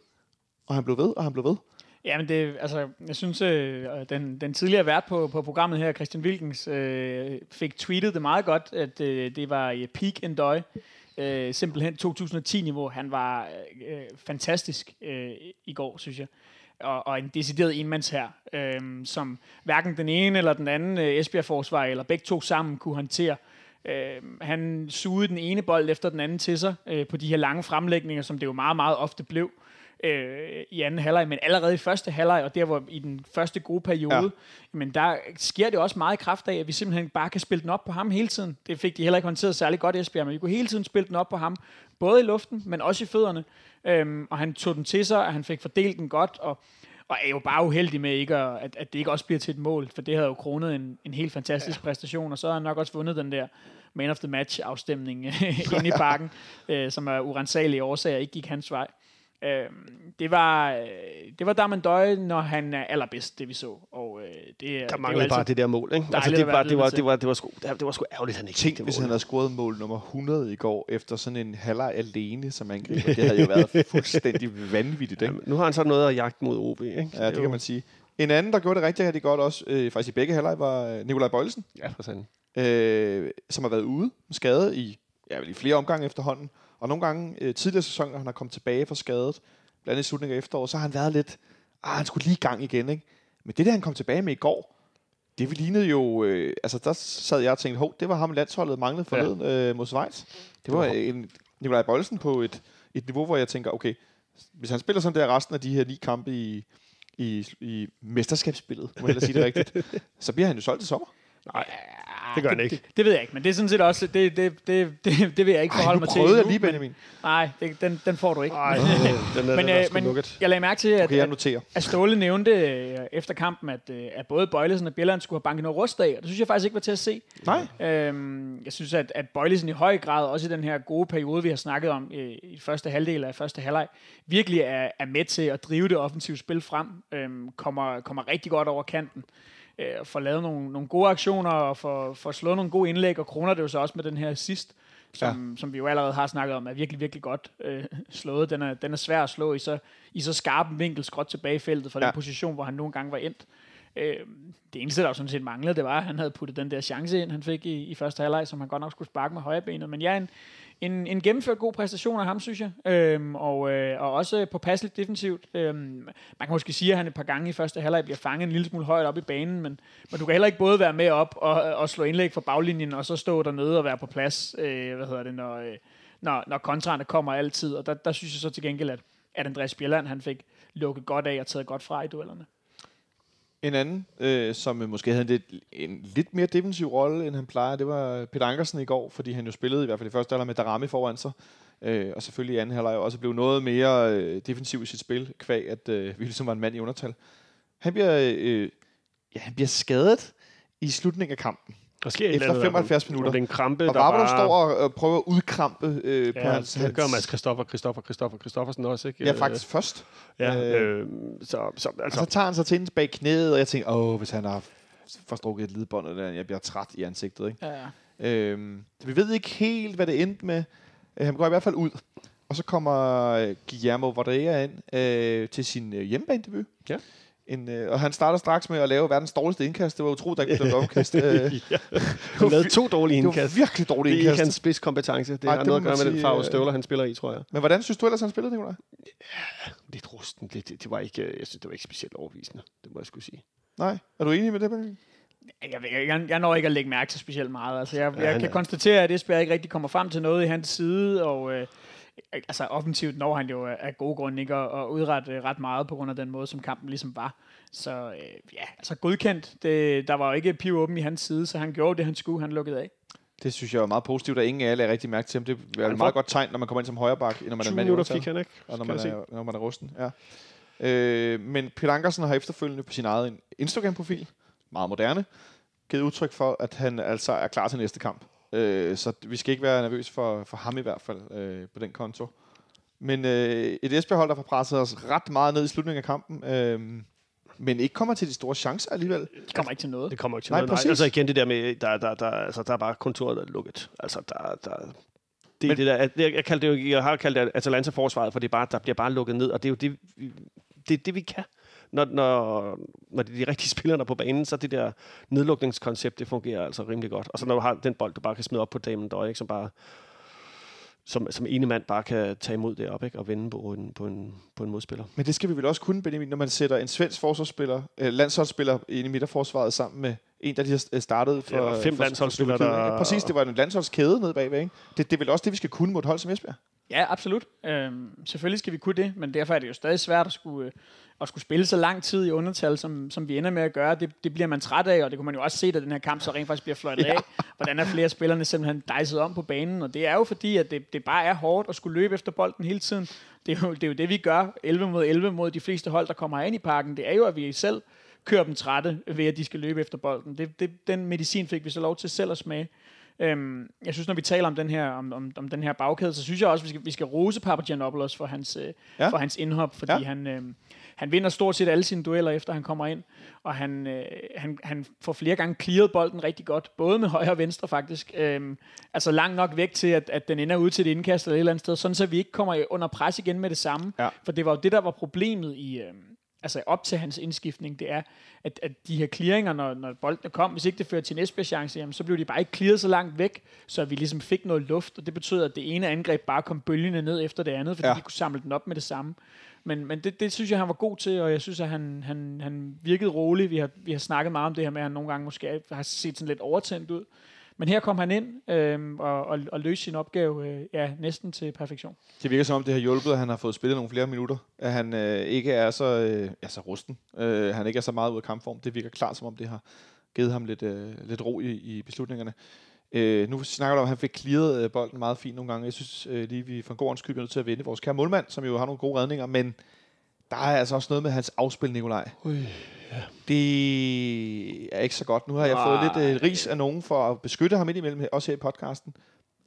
Og han blev ved, og han blev ved. Ja, men det, altså, jeg synes, øh, den, den tidligere vært på, på programmet her, Christian Wilkens, øh, fik tweetet det meget godt, at øh, det var i peak Endoy, øh, simpelthen 2010-niveau. Han var øh, øh, fantastisk øh, i går, synes jeg. Og, og en decideret enmands her, øh, som hverken den ene eller den anden øh, Esbjerg-forsvar, eller begge to sammen kunne håndtere. Øh, han sugede den ene bold efter den anden til sig øh, på de her lange fremlægninger, som det jo meget, meget ofte blev øh, i anden halvleg, men allerede i første halvleg, og der hvor i den første gode periode, Ja. ja. men der sker det også meget i kraft af, at vi simpelthen bare kan spille den op på ham hele tiden. Det fik de heller ikke håndteret særlig godt, Esbjerg, men vi kunne hele tiden spille den op på ham, både i luften, men også i fødderne. Øhm, og han tog den til sig, og han fik fordelt den godt, og, og er jo bare uheldig med, ikke at, at, at det ikke også bliver til et mål, for det havde jo kronet en, en helt fantastisk ja. præstation, og så har han nok også vundet den der man of the match afstemning [LAUGHS] inde i parken, [LAUGHS] øh, som af urensagelige årsager ikke gik hans vej. Øh, det var, øh, det var Darman Døje, når han er allerbedst, det vi så. Og, øh, det, er- der det er manglede jo bare det der mål. Ikke? Altså, det, var, det, var, det, var, det, var, sgu, det var sgu ærgerligt, at han ikke Tænk, fik hvis det han havde scoret mål nummer 100 i går, efter sådan en halvleg alene som angriber. Det havde jo været [LAUGHS] fuldstændig vanvittigt, ikke? Jamen, nu har han så noget at jagte mod OB. Ikke? Ja, det er kan man sige. En anden, der gjorde det rigtig, rigtig godt også, øh, faktisk i begge halvleg, var øh, Nikolaj Bøjlesen, Ja, for sådan. øh, som har været ude med skade i, ja, vel i flere omgange efterhånden. Og nogle gange øh, tidligere sæsoner, når han har kommet tilbage fra skadet, blandt andet i slutningen af efteråret, så har han været lidt, ah, han skulle lige i gang igen, ikke? Men det der, han kom tilbage med i går, det lignede jo, øh, altså der sad jeg og tænkte, hov, det var ham landsholdet manglede forleden ja. øh, mod Schweiz. Det var en Nikolaj Bøjlesen på et, et niveau, hvor jeg tænker, okay, hvis han spiller sådan der resten af de her ni kampe i, i, i mesterskabsspillet, må jeg sige det rigtigt, [LAUGHS] så bliver han jo solgt til sommer. Nej, det gør han ikke. Det, det ved jeg ikke, men det er sådan set også, det, det, det, det, det vil jeg ikke Ej, forholde mig til. prøvede jeg endnu, lige, Benjamin. Nej, det, den, den får du ikke. Nej, [LAUGHS] den er, men den er øh, men lukket. jeg lagde mærke til, at, Okay, at, at Ståle nævnte øh, efter kampen, at, øh, at både Bøjlesen og Bjelland skulle have banket noget rust af, og det synes jeg faktisk ikke var til at se. Nej. Øhm, jeg synes, at, at Bøjlesen i høj grad, også i den her gode periode, vi har snakket om øh, i første halvdel af første halvleg, virkelig er, er med til at drive det offensive spil frem. Øhm, kommer, kommer rigtig godt over kanten. Øh, får lavet nogle, nogle gode aktioner og får, får slået nogle gode indlæg, og kroner det jo så også med den her sidst, som, ja. som vi jo allerede har snakket om, er virkelig, virkelig godt øh, slået. Den er, den er svær at slå i så, i så skarp en vinkel skråt tilbage i feltet fra ja. Den position, hvor han nogle gange var endt. Øh, det eneste, der jo sådan set manglede, det var, at han havde puttet den der chance ind, han fik i, i første halvleg, som han godt nok skulle sparke med højre benet. Men ja, en, en, en gennemført god præstation af ham, synes jeg. Øhm, og, øh, og også påpasseligt defensivt. Øhm, man kan måske sige, at han et par gange i første halvleg bliver fanget en lille smule højt op i banen, men, men du kan heller ikke både være med op og, og slå indlæg fra baglinjen, og så stå dernede og være på plads, øh, hvad hedder det, når, øh, når, når kontrarne kommer altid. Og der, der synes jeg så til gengæld, at, at Andreas Bjelland, han fik lukket godt af og taget godt fra i duellerne. En anden, øh, som måske havde en lidt, en lidt mere defensiv rolle, end han plejer, det var Peter Ankersen i går, fordi han jo spillede i hvert fald i første halvleg med Darami foran sig. Øh, og selvfølgelig i anden halvleg også blev noget mere øh, defensiv i sit spil, kvæg at øh, vi ligesom var en mand i undertal. Han bliver, øh, øh ja, han bliver skadet i slutningen af kampen. Der sker efter eller andet, 75 hvor- minutter. er en krampe, Og der bare... står og øh, prøver at udkrampe øh, på Ja, hans... det gør Mads Christoffer, Christoffer, Christoffer, Christoffersen også, ikke? Ja, faktisk først. Ja, Øh, øh, så, så, Og altså, så tager han sig til hende bag knæet, og jeg tænker, åh, hvis han har forstrukket et lidbånd, eller jeg bliver træt i ansigtet. Ikke? Ja. Øhm, vi ved ikke helt, hvad det endte med. Øh, han går i hvert fald ud. Og så kommer øh, Guillermo Varela ind øh, til sin øh, hjemmebanedebut. Ja. En, øh, og han starter straks med at lave verdens dårligste indkast. Det var utroligt, at der ikke blev omkast. [LAUGHS] Øh, det [LAUGHS] han lavede to dårlige var indkast. virkelig dårligt Det er ikke indkast. hans spidskompetence. Det Nej, har det noget at gøre med den sige, farve øh, støvler, han spiller i, tror jeg. Men hvordan synes du ellers, han spillede, Nicolaj? Lidt rusten. Det, det, det var ikke, øh, jeg synes, det var ikke specielt overbevisende. Det må jeg skulle sige. Nej. Er du enig med det, Benjamin? Jeg, jeg, jeg, jeg når ikke at lægge mærke til specielt meget. Altså, jeg, Ja, jeg han kan er- konstatere, at Esbjerg ikke rigtig kommer frem til noget i hans side, og øh, altså, offensivt når han jo af- gode grunde ikke at, at udrette øh, ret meget på grund af den måde, som kampen ligesom var. Så øh, ja, altså godkendt. Det, der var jo ikke piv åben i hans side, så han gjorde det, han skulle. Han lukkede af. Det synes jeg er meget positivt, at ingen af jer lagde rigtig mærke til ham. Det er et meget godt tegn, når man kommer ind som højre bak, når man er 20 mand i fik han ikke, og når man, er, når man er rusten. Ja. Øh, men Peter Ankersen har efterfølgende på sin egen Instagram-profil, meget moderne, givet udtryk for, at han altså er klar til næste kamp. Øh, så vi skal ikke være nervøs for, for ham i hvert fald øh, på den konto. Men øh, et Esbjerg-hold, der får presset os ret meget ned i slutningen af kampen, øh, men ikke kommer til de store chancer alligevel. Det kommer ikke til noget. Det kommer ikke til Nej, noget. Nej, præcis. altså igen det der med, der, der, der, altså, der er bare kontoret der er lukket. Altså, der, der, det, Men- det der, jeg, jeg, kaldte det, jo- jeg har kaldt det Atalanta-forsvaret, for det er bare, der bliver bare lukket ned, og det er jo det, vi- det, er det vi kan. Når, når, når det er de rigtige [LAUGHS] spillere der er på banen, så det der nedlukningskoncept, det fungerer altså rimelig godt. Og så når du har den bold, du bare kan smide op på damen døj, ikke, som bare som, som ene mand bare kan tage imod det op ikke, og vende på en, på, en, på en modspiller. Men det skal vi vel også kunne, Benjamin, når man sætter en svensk forsvarsspiller, øh, landsholdsspiller ind i midterforsvaret sammen med en, der lige har øh, startet for... Ja, fem for- landsholdsspillere, for der-? Præcis, det var en landsholdskæde nede bagved, ikke? Det, det er vel også det, vi skal kunne mod et hold som Esbjerg. Ja, absolut. Øhm, selvfølgelig skal vi kunne det, men derfor er det jo stadig svært at skulle, øh, at skulle spille så lang tid i undertal, som, som vi ender med at gøre. Det, det bliver man træt af, og det kunne man jo også se, da den her kamp så rent faktisk bliver fløjtet ja. af. Hvordan er flere af spillerne simpelthen dejset om på banen, og det er jo fordi, at det, det bare er hårdt at skulle løbe efter bolden hele tiden. Det er, jo, det er jo det, vi gør 11 mod 11 mod de fleste hold, der kommer ind i parken. Det er jo, at vi selv kører dem trætte ved, at de skal løbe efter bolden. Det, det, den medicin fik vi så lov til selv at smage. Øhm, jeg synes, når vi taler om den her, om, om, om den her bagkæde, så synes jeg også, vi skal, vi skal rose Papagiannopoulos for hans, øh, Ja. for hans indhop, fordi Ja. han, øh, han vinder stort set alle sine dueller, efter han kommer ind, og han, øh, han, han får flere gange clearet bolden rigtig godt, både med højre og venstre faktisk. Øhm, altså langt nok væk til, at, at den ender ud til et indkast eller et eller andet sted, sådan så vi ikke kommer under pres igen med det samme. Ja. For det var jo det, der var problemet i... Øh, altså op til hans indskiftning, det er, at, at de her clearinger, når, når bolden kom, hvis ikke det førte til en Esbjerg-chance, jamen, så blev de bare ikke clearet så langt væk, så vi ligesom fik noget luft, og det betød, at det ene angreb bare kom bølgende ned efter det andet, fordi Ja. ja. de kunne samle den op med det samme. Men, men det, det synes jeg, han var god til, og jeg synes, at han, han, han virkede rolig. Vi har, vi har snakket meget om det her med, at han nogle gange måske har set sådan lidt overtændt ud. Men her kom han ind øh, og, og, og løste sin opgave øh, ja, næsten til perfektion. Det virker som om, det har hjulpet, at han har fået spillet nogle flere minutter. At han øh, ikke er så, øh, ja, så rusten. Øh, han ikke er så meget ude af kampform. Det virker klart, som om det har givet ham lidt, øh, lidt ro i, i beslutningerne. Øh, nu snakker du om, at han fik clearet øh, bolden meget fint nogle gange. Jeg synes øh, lige, vi for en god ordens skyld er nødt til at vinde vores kære målmand, som jo har nogle gode redninger, men der er altså også noget med hans afspil, Nikolaj. Ui, Det er ikke så godt. Nu har jeg fået lidt øh, ris af nogen for at beskytte ham indimellem, også her i podcasten.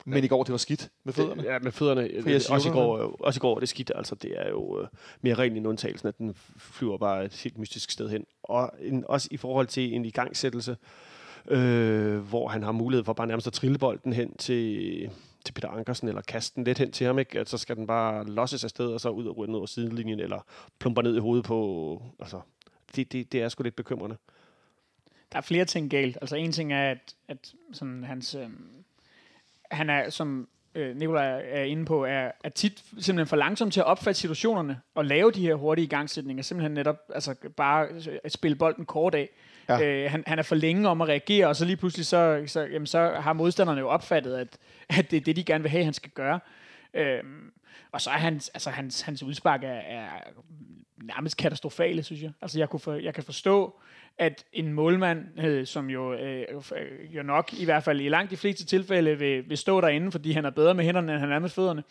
Men i går, det var skidt med fødderne. Ja, med fødderne. Jeg også, i går, øh, også i går er det skidt. Altså, det er jo øh, mere rent end undtagelsen, at den flyver bare et helt mystisk sted hen. Og en, også i forhold til en igangsættelse, øh, hvor han har mulighed for bare nærmest at trille bolden hen til, til Peter Ankersen, eller kaste den lidt hen til ham, ikke? At så skal den bare losses afsted, og så ud og ryge ned over sidelinjen, eller plumper ned i hovedet på... Altså, det, det, det er sgu lidt bekymrende. der er flere ting galt. Altså en ting er, at, at sådan hans, øh, han er, som øh, Nikolaj er inde på, er, er tit simpelthen for langsom til at opfatte situationerne og lave de her hurtige igangsætninger. Simpelthen netop altså bare at spille bolden kort af. Ja. Øh, han, han er for længe om at reagere, og så lige pludselig så, så, jamen, så har modstanderne jo opfattet, at, at det er det, de gerne vil have, han skal gøre. Øh, og så er hans, altså hans, hans udspark er, er nærmest katastrofale, synes jeg. Altså jeg, kunne for, jeg kan forstå, at en målmand, øh, som jo, øh, øh, jo nok i hvert fald i langt de fleste tilfælde vil, vil stå derinde, fordi han er bedre med hænderne, end han er med fødderne,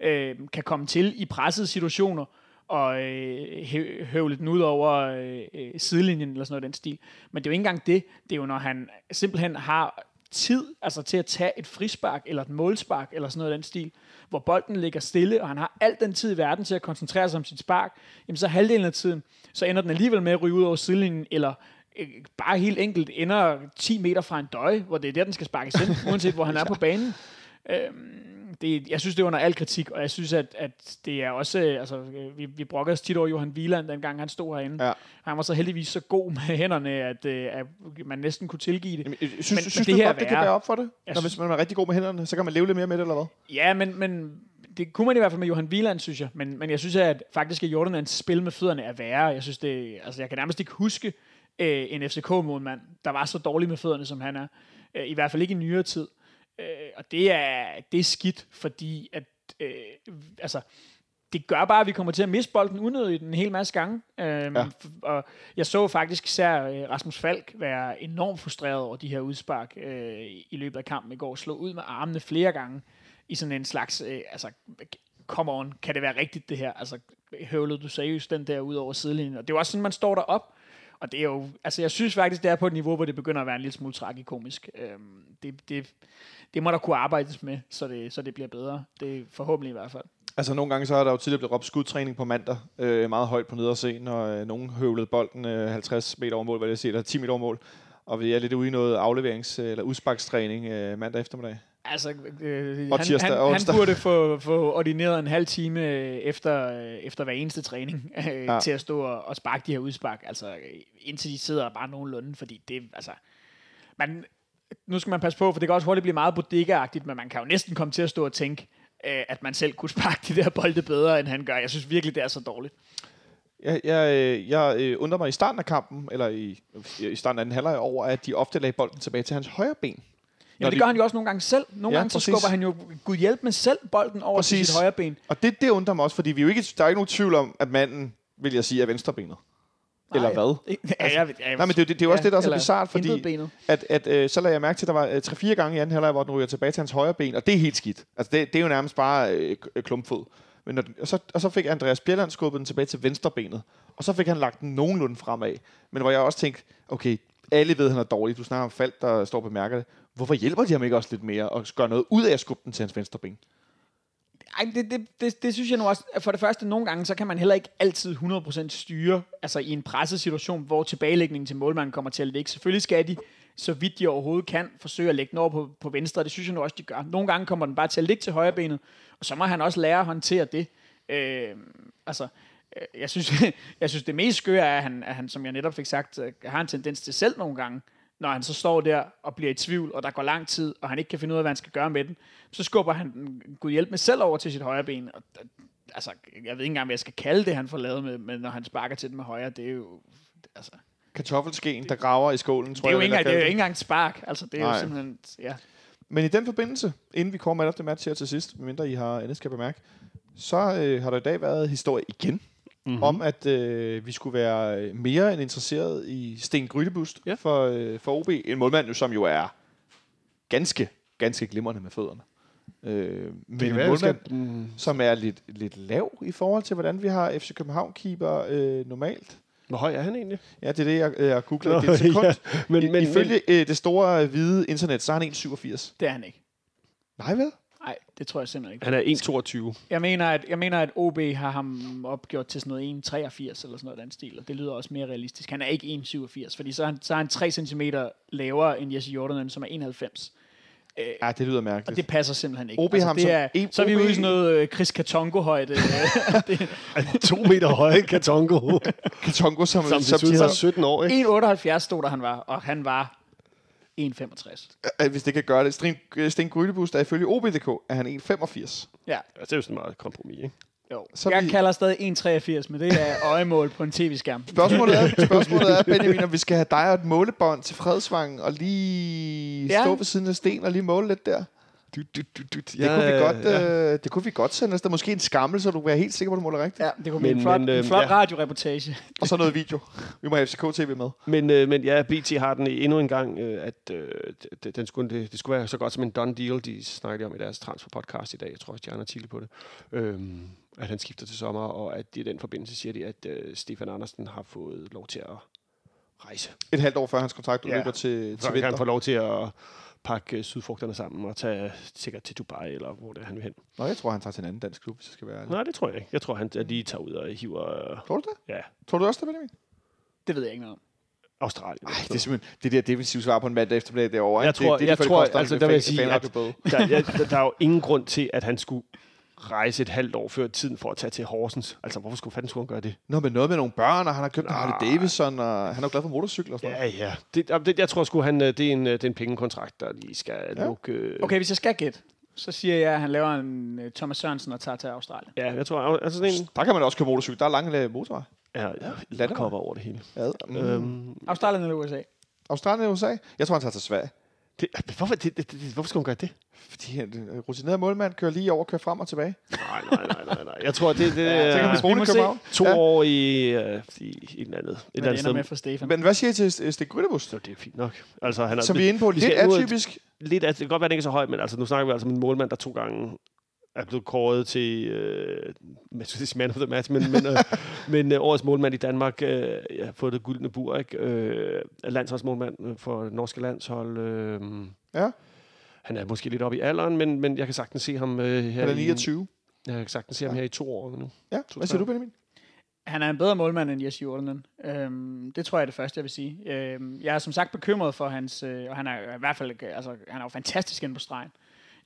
øh, kan komme til i pressede situationer og øh, hø- høvle den ud over øh, øh, sidelinjen eller sådan noget den stil. Men det er jo ikke engang det. Det er jo, når han simpelthen har tid altså til at tage et frispark eller et målspark eller sådan noget den stil, hvor bolden ligger stille, og han har al den tid i verden til at koncentrere sig om sit spark, jamen så halvdelen af tiden, så ender den alligevel med at ryge ud over sidelinjen, eller øh, bare helt enkelt ender 10 meter fra en døje, hvor det er der, den skal sparkes ind, [LAUGHS] uanset hvor han er på banen. Øhm, det, jeg synes, det er under al kritik, og jeg synes, at, at det er også, øh, altså, øh, vi, vi brokker os tit over Johan Wieland, dengang han stod herinde. Ja. Han var så heldigvis så god med hænderne, at, øh, at man næsten kunne tilgive det. Jamen, synes, Men- men, men synes det du her godt, det kan bære op for det? Når, synes- hvis man er rigtig god med hænderne, så kan man leve lidt mere med det, eller hvad? Ja, men, men det kunne man i hvert fald med Johan Wieland, synes jeg. Men, men jeg synes, at faktisk, at Jordanans spil med fødderne er værre. Jeg synes, det, altså, jeg kan nærmest ikke huske øh, en FCK-målmand, der var så dårlig med fødderne, som han er. Øh, I hvert fald ikke i nyere tid. Øh, og det er, det er skidt, fordi at, øh, altså, det gør bare, at vi kommer til at miste bolden unødigt en hel masse gange. Øhm, Ja. Og jeg så faktisk især øh, Rasmus Falk være enormt frustreret over de her udspark øh, i løbet af kampen i går. Slå ud med armene flere gange i sådan en slags, øh, altså, come on, kan det være rigtigt det her? Altså, høvlede du seriøst den der ud over sidelinjen? Og det er jo også sådan, man står derop. Og det er jo, altså jeg synes faktisk, det er på et niveau, hvor det begynder at være en lille smule tragikomisk. Øhm, det, det, det må der kunne arbejdes med, så det, så det bliver bedre. Det er forhåbentlig i hvert fald. Altså nogle gange så er der jo tidligere blevet råbt skudtræning på mandag, øh, meget højt på nederscenen, og øh, nogen høvlede bolden øh, 50 meter over mål, hvad det siger, eller 10 meter over mål. Og vi er lidt ude i noget afleverings- eller udsparkstræning øh, mandag eftermiddag. Altså, øh, Og han, han, han burde få, få ordineret en halv time øh, efter, øh, efter hver eneste træning [LAUGHS] øh, Ja. til at stå og, og sparke de her udspark. Altså, indtil de sidder bare nogenlunde, fordi det, altså... Man, nu skal man passe på, for det kan også hurtigt blive meget bodega men man kan jo næsten komme til at stå og tænke, øh, at man selv kunne sparke de der bolde bedre, end han gør. Jeg synes virkelig, det er så dårligt. Jeg, jeg, jeg undrer mig i starten af kampen, eller i, i starten af den halvleg over, at de ofte lagde bolden tilbage til hans højre ben. Jamen, det de- gør han jo også nogle gange selv. Nogle Ja, gange så skubber han jo gud hjælp med selv bolden over til Præcis. sit højre ben. Og det, det undrer mig også, fordi vi jo ikke, der er ikke nogen tvivl om, at manden, vil jeg sige, er venstrebenet. Eller hvad? Ja, jeg, ja, Nej, men det, er det, det er jo også det, der er så bizart, fordi at, at øh, så lagde jeg mærke til, at der var øh, 3-4 gange i anden halvleg, hvor den ryger tilbage til hans højre ben, og det er helt skidt. Altså, det, det er jo nærmest bare øh, klumpfod. Men når den, og, så, og så fik Andreas Bjelland skubbet den tilbage til venstre benet, og så fik han lagt den nogenlunde fremad. Men hvor jeg også tænkte, okay, alle ved, at han er dårlig. Du snakker om Falk, der står på mærker det. Hvorfor hjælper de ham ikke også lidt mere og gør noget ud af at skubbe den til hans venstre ben? Ej, det, det, det, det synes jeg nu også, for det første, nogle gange, så kan man heller ikke altid 100% styre, altså i en pressesituation, hvor tilbagelægningen til målmanden kommer til at ligge. Selvfølgelig skal de, så vidt de overhovedet kan, forsøge at lægge den over på, på venstre, og det synes jeg nu også, de gør. Nogle gange kommer den bare til at ligge til højre benet, og så må han også lære at håndtere det. Øhm, altså, øh, altså, jeg synes, [LAUGHS] jeg synes, det mest skøre er, at han, at han, som jeg netop fik sagt, øh, har en tendens til selv nogle gange, når han så står der og bliver i tvivl, og der går lang tid, og han ikke kan finde ud af, hvad han skal gøre med den, så skubber han Gud hjælp med selv over til sit højre ben. Og, altså, jeg ved ikke engang, hvad jeg skal kalde det, han får lavet med, med når han sparker til den med højre. Det er jo, altså, Kartoffelskeen, der graver i skålen, tror det er jo jeg, ikke, jeg det er jo ikke engang spark. Altså, det er Nej. jo simpelthen, ja. Men i den forbindelse, inden vi kommer med det match her til sidst, medmindre I har andet skal bemærke, så øh, har der i dag været historie igen, mm-hmm. om at øh, vi skulle være øh, mere end interesseret i Sten Grydebust Ja. for, øh, for OB. En målmand, jo, som jo er ganske, ganske glimrende med fødderne. Øh, men en målmand, mm, som er lidt, lidt lav i forhold til, hvordan vi har FC København-keeper øh, normalt. hvor høj er han egentlig? Ja, det er det, jeg, jeg googlede. Nå, det er et sekund. [LAUGHS] ja, men- I, men- Ifølge øh, det store øh, hvide internet, så er han 1,87. Det er han ikke. Nej vel? Nej, det tror jeg simpelthen ikke. Han er 1,22. Jeg mener, at, jeg mener, at OB har ham opgjort til sådan noget 1,83 eller sådan noget den stil, og det lyder også mere realistisk. Han er ikke 1,87, fordi så er han, så er han 3 cm lavere end Jesse Jordanen, som er 91. Øh, Ja, det lyder og mærkeligt. det passer simpelthen ikke. Altså, OB har ham det som er, en- så er vi ude i sådan noget øh, Chris Katongo-højde. øh, [LAUGHS] det, To meter høj Katongo. Katongo, som, Som som, havde, 17 år, ikke? 1,78 stod der, han var, og han var 1,65. øh, hvis det kan gøre det. Sten, Sten Grydebust er ifølge OB.dk, er han 1,85. Ja, Ja, det er jo sådan meget kompromis, ikke? jo. Så jeg vi- kalder stadig 1,83, men det er øjemål på en tv-skærm. Spørgsmålet er, [LAUGHS] spørgsmålet er, Benjamin, om vi skal have dig og et målebånd til Fredsvangen og lige Ja. stå ved siden af Sten og lige måle lidt der. Du, du, du, du. Det, kunne, vi godt, øh, det kunne vi godt sende afsted. Måske en skammel, så du kan være helt sikker på, at du måler rigtigt. Ja, det kunne blive en flot, men, en øh, flot ja. radioreportage. Og så noget video. Vi må have FCK-TV med. Men, øh, men ja, BT har den endnu en gang, øh, at øh, det, den skulle, det, det skulle være så godt som en done deal, de snakkede om i deres transfer-podcast i dag. Jeg tror også, de har en artikel på det. Øhm, at han skifter til sommer, og at i den forbindelse siger de, at øh, Stefan Andersen har fået lov til at rejse. Et halvt år før hans kontrakt udløber Ja. til, Så til kan han vinter. få lov til at pakke øh, sydfrugterne sammen og tage sikkert til Dubai, eller hvor det er, han vil hen. Nå, jeg tror, han tager til en anden dansk klub, hvis jeg skal være ærlig. Nej, det tror jeg ikke. Jeg tror, han lige tager ud og hiver øh, Tror du det? ja, Tror du også det, Benjamin? Det ved jeg ikke noget om. Australien. Nej, det er simpelthen det der defensive svar på en mandag eftermiddag derovre. Jeg tror- det, det, jeg det, tror, koster, altså, der vil jeg sige, at- der, jeg, der, der er jo ingen grund til, at han skulle rejse et halvt år før tiden for at tage til Horsens. Altså, hvorfor skulle fanden skulle han gøre det? Nå, men noget med nogle børn, og han har købt en Harley. Davidson, og han er jo glad for motorcykler og sådan noget. Ja, ja. Det, det, jeg tror sgu, han, øh, det, er en, øh, det er en pengekontrakt, der lige skal Ja. lukke... øh, Okay, hvis jeg skal gætte, så siger jeg, at han laver en Thomas Sørensen og tager til Australien. Ja, jeg tror, altså sådan en... Der kan man også køre motorcykel. Der er lange øh, motorvej. Ja, ja landevej. kopper over det hele. Ja. Mm. Øhm, Australien eller USA? Australien og USA. Jeg tror, han tager til Sverige. Det, hvorfor, det, det, det, hvorfor skulle hun gøre det? Fordi en øh, rutineret målmand kører lige over og kører frem og tilbage. Nej, nej, nej, nej, nej. Jeg tror, det, det Ja, er vi bruge må det se. To Ja. år i, øh, i, i et eller andet, et det andet sted. med for Stefan. Men hvad siger I til Stig Grydebus? Så det er fint nok. Altså, han er, Som vi er inde på, vi lidt skal atypisk. lidt, det kan godt være, at den ikke er så høj, men altså, nu snakker vi altså om en målmand, der to gange er blevet kåret til øh, man of the match, men, men, øh, [LAUGHS] men øh, årets målmand i Danmark øh, jeg har fået det gyldne bur, ikke? Øh, landsholdsmålmand øh, for det norske landshold. Øh, Ja. Han er måske lidt oppe i alderen, men, men jeg kan sagtens se ham øh, her Han er i, 29. jeg kan sagtens se ham her i to år nu. Ja, hvad siger du, Benjamin? Han er en bedre målmand end Jesse Jordanen. Øhm, det tror jeg er det første, jeg vil sige. Øhm, jeg er som sagt bekymret for hans... Øh, og han er i hvert fald... øh, Altså, han er jo fantastisk inde på stregen.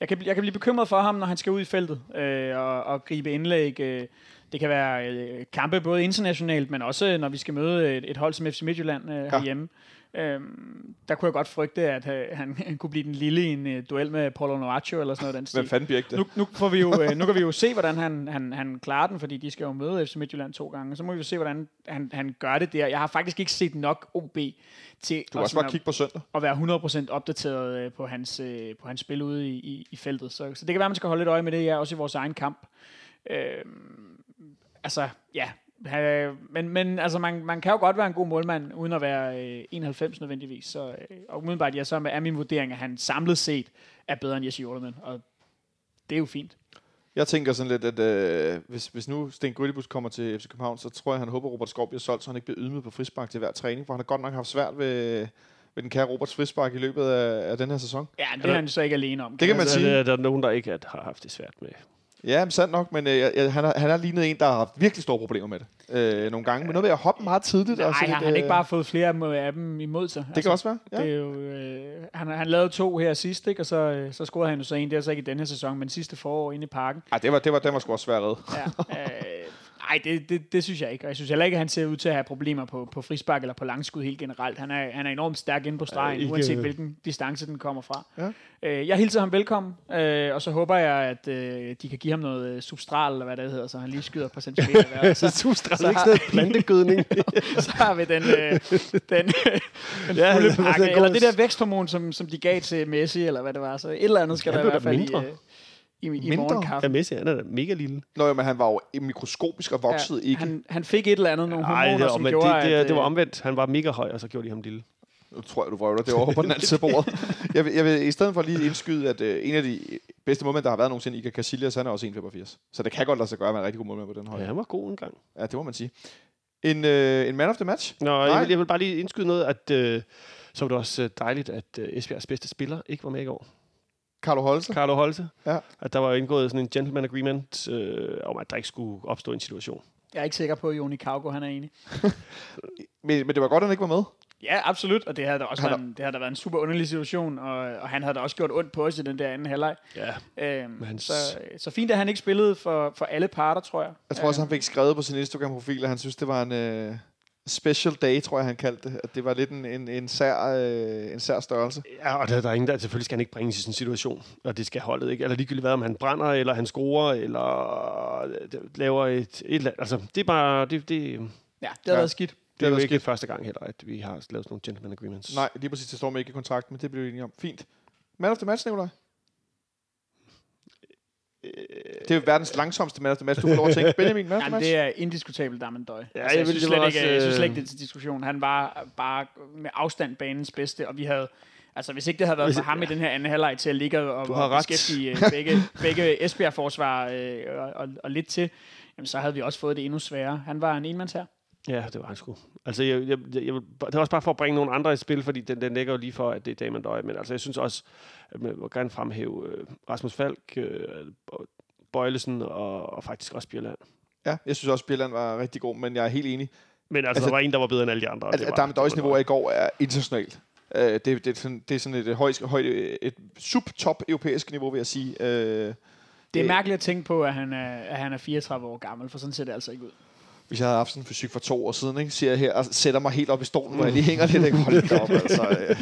Jeg kan, jeg kan blive bekymret for ham, når han skal ud i feltet øh, og, og gribe indlæg. Øh, det kan være øh, kampe både internationalt, men også når vi skal møde et, et hold som FC Midtjylland øh, herhjemme. Øhm, der kunne jeg godt frygte, at øh, han, han kunne blive den lille i en øh, duel med Paulo Noaccio eller sådan noget. Den stil. Hvem fanden bliver ikke det? Nu, nu, får vi jo, øh, nu kan vi jo se, hvordan han, han, han klarer den, fordi de skal jo møde FC Midtjylland to gange. Så må vi jo se, hvordan han, han gør det der. Jeg har faktisk ikke set nok OB til Du at, også bare kigge på søndag. at, være 100% opdateret øh, på hans, øh, på hans spil ude i, i, i feltet. Så, så det kan være, man skal holde lidt øje med det, ja, også i vores egen kamp. Øh, altså, ja. Men, men altså, man, man kan jo godt være en god målmand, uden at være øh, 91 nødvendigvis. Så, øh, og umiddelbart, ja, så er min vurdering, at han samlet set er bedre end Jesse Jordan. Og det er jo fint. Jeg tænker sådan lidt, at øh, hvis, hvis nu Sten Grydebus kommer til FC København, så tror jeg, han håber, at Robert Skov bliver solgt, så han ikke bliver ydmyget på frispark til hver træning, for han har godt nok haft svært ved, ved den kære Roberts frispark i løbet af, af den her sæson. Ja, det er han så ikke alene om. Det kan man Altså, sige. Der, der er nogen, der ikke har- har haft det svært med. Ja, men sandt nok, men øh, jeg, han, har, han har lignet en, der har haft virkelig store problemer med det øh, nogle gange. Men noget med at hoppe meget tidligt. og Nej, sådan har lidt, han ikke øh, bare fået flere af dem imod sig? Det kan også være. Ja. Det er jo, øh, han, han lavede to her sidst, ikke? og så, øh, så scorede han jo så en, det er så ikke i den her sæson, men sidste forår inde i parken. Ej, det var, det var, den var sgu også svær at redde. Ja, [LAUGHS] øh, nej, det, det, det, synes jeg ikke. Og jeg synes heller ikke, at han ser ud til at have problemer på, på frispark eller på langskud helt generelt. Han er, han er enormt stærk inde på stregen, ikke- ja, uanset hvilken distance den kommer fra. Ja. Øh, jeg hilser ham velkommen, øh, og så håber jeg, at øh, de kan give ham noget øh, substral, eller hvad det hedder, så han lige skyder på centimeter. hver. [LAUGHS] så, Substrat, så ikke sådan plantegødning. [LAUGHS] så har vi den, øh, den, [LAUGHS] den Ja, fulde pakke. Eller det der væksthormon, som, som de gav til Messi, eller hvad det var. Så et eller andet skal Han der i hvert fald mindre. i, øh, i, i morgenkaffe. Ja, Messi, han er da mega lille. Nå, jo, men han var jo mikroskopisk og voksede ja, ikke. Han, han fik et eller andet, nogle hormoner, det, som men gjorde, det, det, at... det var øh, omvendt. Han var mega høj, og så gjorde de ham lille. Nu tror jeg, du vrøvler det over på den anden side af bordet. [LAUGHS] Jeg vil, jeg vil i stedet for lige indskyde, at øh, en af de bedste målmænd, der har været nogensinde, Iker Casillas, han er også 1,85. Så det kan godt lade sig gøre at være en rigtig god målmand på den Ja, højde. han var god en gang. Ja, det må man sige. En, øh, en man of the match? Nå, Nej. jeg vil, jeg vil bare lige indskyde noget, at øh, så var det også øh, dejligt, at øh, Esbjergs bedste spiller ikke var med i går. Carlo Holse? Carlo Holte. Ja. At der var indgået sådan en gentleman agreement øh, om, at der ikke skulle opstå en situation. Jeg er ikke sikker på, at Joni Kauko, han er enig. [LAUGHS] Men, men det var godt, at han ikke var med. Ja, absolut, og det havde da også været en, det havde da været en super underlig situation, og, og han havde da også gjort ondt på os i den der anden halvleg. Ja. Øhm, hans- så, så fint, at han ikke spillede for, for alle parter, tror jeg. Jeg tror også, han fik skrevet på sin Instagram-profil, at han synes, det var en øh, special day, tror jeg, han kaldte det. At det var lidt en, en, en, sær, øh, en sær størrelse. Ja, og der, der er ingen, der selvfølgelig skal han ikke bringes i sådan en situation, og det skal holdet ikke. Eller ligegyldigt hvad, om han brænder, eller han scorer, eller øh, laver et, et eller andet. Altså, det er bare, det, det, Ja, det har Ja. været skidt. det er jo ikke første gang heller, at vi har lavet sådan nogle gentleman agreements. Nej, lige præcis, det står med ikke i kontrakt, men det blev vi enige om. Fint. Man of the match, Nicolaj? Det er jo verdens langsomste the match. Du får lov at tænke. Benjamin, the Jamen, det er indiskutabelt, der er man døj. Ja, altså, jeg, jeg vil- synes slet var ikke, også, jeg synes slet ikke, øh, det er til diskussion. Han var bare med afstand banens bedste, og vi havde... Altså, hvis ikke det havde været for ham i den her anden halvleg til at ligge og, og ret. beskæftige øh, begge, [LAUGHS] begge Esbjerg-forsvar øh, og, og, og lidt til, jamen, så havde vi også fået det endnu sværere. Han var en enmands her. Ja, det var han sgu. Altså, jeg, jeg, jeg, jeg, det er også bare for at bringe nogle andre i spil, fordi den, den ligger jo lige for, at det er Damon Døj. Men altså, jeg synes også, at man vil gerne fremhæve øh, Rasmus Falk, øh, Bøjlesen og, og faktisk også Bjørland. Ja, jeg synes også, Bjelland var rigtig god, men jeg er helt enig. Men altså, Altså, altså, der var en, der var bedre end alle de andre. at var- det var niveau i går er internationalt. Uh, det, det, er sådan, det er sådan et højt, højt et sub-top europæisk niveau, vil jeg sige. Uh, Det er Det- mærkeligt at tænke på, at han er, at han er 34 år gammel, for sådan ser det altså ikke ud. hvis jeg havde haft sådan en fysik for to år siden, ikke, siger jeg her og sætter mig helt op i stolen, hvor jeg lige hænger lidt, ikke? Hold da op, altså, øh,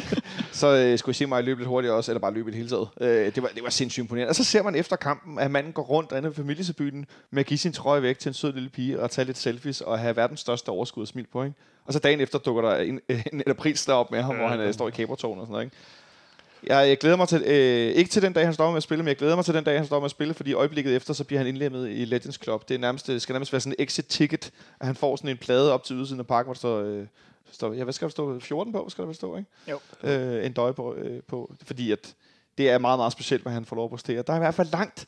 så øh, skulle I se mig løbe lidt hurtigt også, eller bare løbe i det hele taget. Øh, det, var, det var sindssygt imponerende. Og så ser man efter kampen, at manden går rundt inde i familiesebyen med at give sin trøje væk til en sød lille pige og tage lidt selfies og have verdens største overskud og smil på. Ikke? Og så dagen efter dukker der en, en, en aprilsdag op med ham, hvor han øh, står i Cabertårn og sådan noget. Ikke? Jeg, jeg glæder mig til, øh, ikke til den dag, han står med at spille, men jeg glæder mig til den dag, han står med at spille, fordi øjeblikket efter, så bliver han indlemmet i Legends Club. Det, er nærmest, det skal nærmest være sådan en exit ticket, at han får sådan en plade op til ydersiden af parken, hvor der står, øh, står ja, hvad skal der stå? 14 på, skal der stå, ikke? Jo. Øh, en døje på, øh, på, fordi at det er meget, meget specielt, hvad han får lov at præstere. Der er i hvert fald langt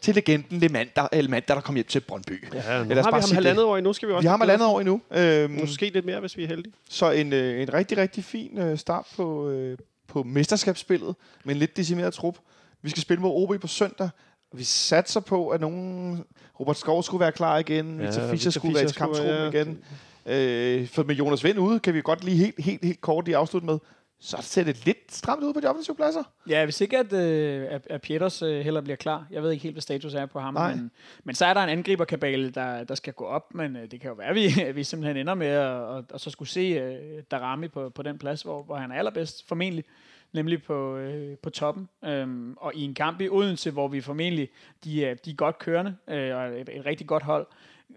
til legenden Lemander, Elmander, der kom hjem til Brøndby. Ja, nu Lad os har bare vi ham halvandet det. år endnu, skal vi også. Vi har ham halvandet år endnu. Øhm, Måske lidt mere, hvis vi er heldige. så en, øh, en rigtig, rigtig fin øh, start på, øh, på mesterskabsspillet med en lidt decimeret trup. Vi skal spille mod OB på søndag. Vi satser på, at nogen... Robert Skov skulle være klar igen. Ja, Victor Fischer skulle være i kamptruppen være- igen. Øh, for med Jonas Vind ude, kan vi godt lige helt, helt, helt kort lige afslutte med. Så ser det lidt stramt ud på de offensive pladser. Ja, hvis ikke at, øh, at, at Pieters øh, heller bliver klar. Jeg ved ikke helt, hvad status er på ham. Nej. Men, men så er der en angriberkabale, der, der skal gå op. Men øh, det kan jo være, at vi, at [LAUGHS] vi simpelthen ender med at og, og så skulle se øh, Darami på, på den plads, hvor, hvor han er allerbedst, formentlig. Nemlig på, øh, på toppen. Øhm, og i en kamp i Odense, hvor vi formentlig, de er, de er godt kørende, øh, og et, et rigtig godt hold,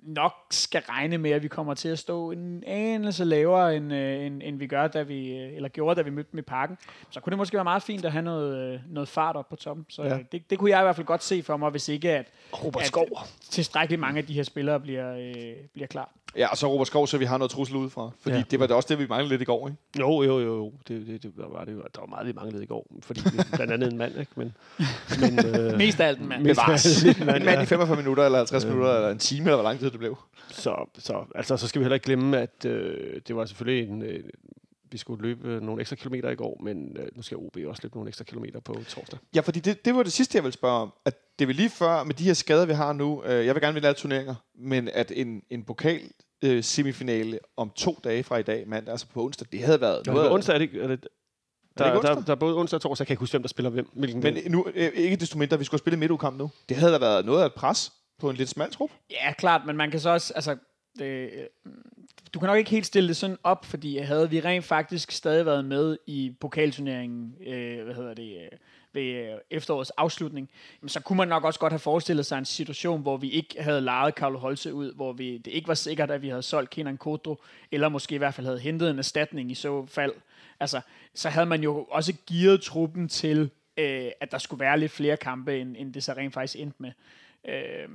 nok skal regne med, at vi kommer til at stå en anelse lavere, end, øh, end, end vi gør, da vi, øh, eller gjorde, da vi mødte dem i parken. Så kunne det måske være meget fint at have noget, øh, noget fart op på toppen. Så Ja. ja. det, det kunne jeg i hvert fald godt se for mig, hvis ikke at, Robert at Skov. tilstrækkeligt mange af de her spillere bliver, øh, bliver klar. Ja, og så Robert Skov, så vi har noget trussel udefra. Fordi ja. Det var da også det, vi manglede lidt i går, ikke? Jo, jo, jo. jo. Det, det, det var det jo. Der var meget, vi manglede i går. Fordi vi, blandt andet en mand, ikke? Men, men, øh, Mest af alt, mand. Det var mand, en mand i 45 minutter, eller 50 minutter, eller en time, eller hvor lang tid det blev. Så, så, altså, så skal vi heller ikke glemme, at øh, det var selvfølgelig en... Øh, vi skulle løbe øh, nogle ekstra kilometer i går, men øh, nu skal OB også løbe nogle ekstra kilometer på torsdag. Ja, fordi det, det var det sidste, jeg ville spørge om. At det vil lige før, med de her skader, vi har nu, øh, jeg vil gerne vinde alle turneringer, men at en, en pokal øh, semifinale om to dage fra i dag, mandag, altså på onsdag, det havde været Nå, noget. på onsdag er det, er det der, ikke der, onsdag? der, er både onsdag og torsdag, jeg kan ikke huske, hvem der spiller hvem. Hvilken Men nu, øh, ikke desto mindre, vi skulle spille en midtugkamp nu. Det havde da været noget af et pres på en lidt smal trup. Ja, klart, men man kan så også, altså, det, øh, du kan nok ikke helt stille det sådan op, fordi havde vi rent faktisk stadig været med i pokalturneringen, øh, hvad hedder det, øh, ved øh, efterårets afslutning, så kunne man nok også godt have forestillet sig en situation, hvor vi ikke havde lejet Carlo Holse ud, hvor vi, det ikke var sikkert, at vi havde solgt Kenan Kodro, eller måske i hvert fald havde hentet en erstatning i så fald. Altså, så havde man jo også gearet truppen til, øh, at der skulle være lidt flere kampe, end, end det så rent faktisk endte med. Øh,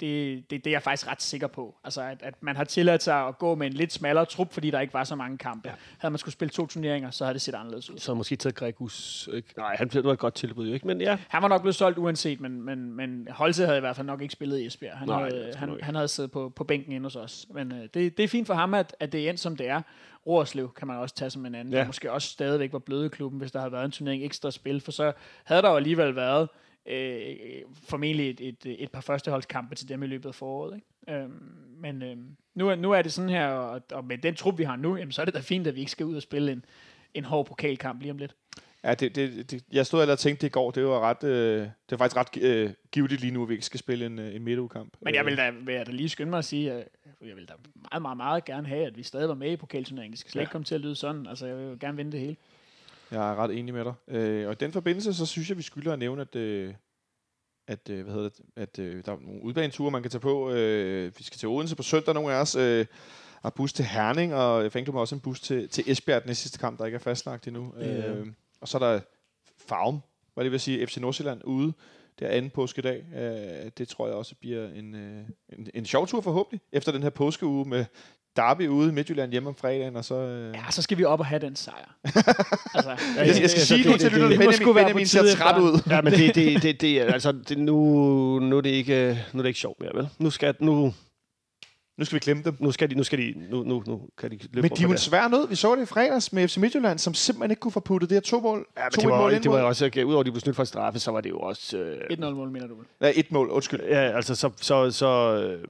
det, det, det er jeg faktisk ret sikker på. Altså, at, at man har tilladt sig at gå med en lidt smallere trup, fordi der ikke var så mange kampe. Ja. Havde man skulle spille to turneringer, så havde det set anderledes ud. Så måske taget Gregus. Ikke? Nej, han blev et godt tilbud, jo ikke? Men ja, Han var nok blevet solgt uanset, men, men, men Holse havde i hvert fald nok ikke spillet i Esbjerg. Han, Nej, havde, han, ikke. han havde siddet på, på bænken inde hos os. Men øh, det, det er fint for ham, at, at det er endt som det er. Roerslev kan man også tage som en anden. Ja. Ja. Måske også stadigvæk var bløde i klubben, hvis der havde været en turnering ekstra spil. For så havde der jo alligevel været øh, formentlig et, et, et par førsteholdskampe til dem i løbet af foråret. Ikke? Øhm, men øhm, nu, er, nu er det sådan her, og, og med den trup, vi har nu, jamen, så er det da fint, at vi ikke skal ud og spille en, en hård pokalkamp lige om lidt. Ja, det, det, det, jeg stod og tænkte det i går, det var ret, øh, det var faktisk ret øh, givetigt lige nu, at vi ikke skal spille en, øh, en midtugkamp. Men jeg vil da, vil jeg da lige skynde mig at sige, at jeg vil da meget, meget, meget gerne have, at vi stadig var med i pokalturneringen. Det skal slet ikke komme til at lyde sådan. Altså, jeg vil jo gerne vinde det hele. Jeg er ret enig med dig. Øh, og i den forbindelse, så synes jeg, vi skylder at nævne, at, øh, at, øh, hvad hedder det, at øh, der er nogle udbaneture, man kan tage på. Øh, vi skal til Odense på søndag, nogle af os. Øh, har bus til Herning, og Fængklub har også en bus til, til Esbjerg, den sidste kamp, der ikke er fastlagt endnu. Ja. Øh, og så er der Farum, hvad det vil sige, FC Nordsjælland ude. Det er anden påskedag. Øh, det tror jeg også bliver en, øh, en, en sjov tur forhåbentlig, efter den her påskeuge med Derby ude i Midtjylland hjemme om fredagen, og så... Øh, Ja, så skal vi op og have den sejr. [LAUGHS] altså, jeg, jeg skal sige nu til lytterne, Benjamin, Benjamin ser træt ud. ja men det, det, det, det, altså, det, nu, nu, er det ikke, nu er det ikke sjovt mere, vel? Nu skal, nu, Nu skal vi klemme dem. nu skal de, nu skal de, nu, nu, nu kan de løbe Men de er jo en svær nød. Vi så det i fredags med FC Midtjylland, som simpelthen ikke kunne få puttet det her to mål. Ja, men to det var, mål ind det var også, okay, udover at de blev snydt for straffe, så var det jo også... Øh, 1-0 mål, mener du vel? Ja, et mål, undskyld. ja, altså, så, så, så, øh,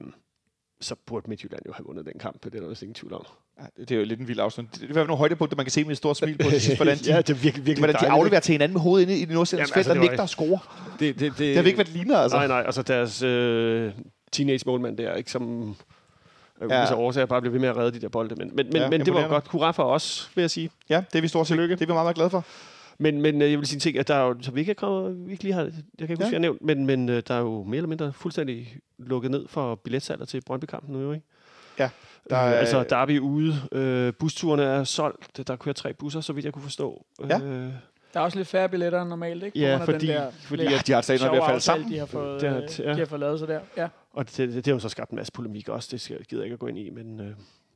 så burde Midtjylland jo have vundet den kamp, det er der vist ingen tvivl om. Ja, det er jo lidt en vild afstand. Det er i hvert fald nogle højdepunkter, man kan se med et stort smil på [LAUGHS] til sidst, hvordan de, ja, det er virkelig, virkelig hvordan de dejligt, afleverer til hinanden med hovedet inde i det nordsjællands felt, altså, og det nægter at score. Det, det, det, Det har vi ikke været ligner, altså. Nej, nej, altså deres øh, teenage-målmand der, ikke som af Ja. årsager bare blev ved med at redde de der bolde. Men, men, men, Ja, men det var godt. Hurra for os, vil jeg sige. Ja, det er vi stort set. Tillykke. Det er vi meget, meget glade for. Men, men øh, jeg vil sige en ting, at der er jo, så vi ikke, er kommet, vi ikke lige har, jeg kan ikke huske, Ja. jeg nævnt, men, men øh, der er jo mere eller mindre fuldstændig lukket ned for billetsalget til Brøndby-kampen nu, jo, ikke? Ja, der Der er- øh, altså, der er vi ude. Øh, busturene er solgt. Der kører tre busser, så vidt jeg kunne forstå. Ja. Øh, Der er også lidt færre billetter end normalt, ikke? På Ja, fordi- den der fordi at de har ikke noget ved at falde sammen. De har fået, Det er- øh, ja. de har fået lavet så der. Ja. Og det, det, det har jo så skabt en masse polemik også, det skal, gider jeg ikke at gå ind i, men øh,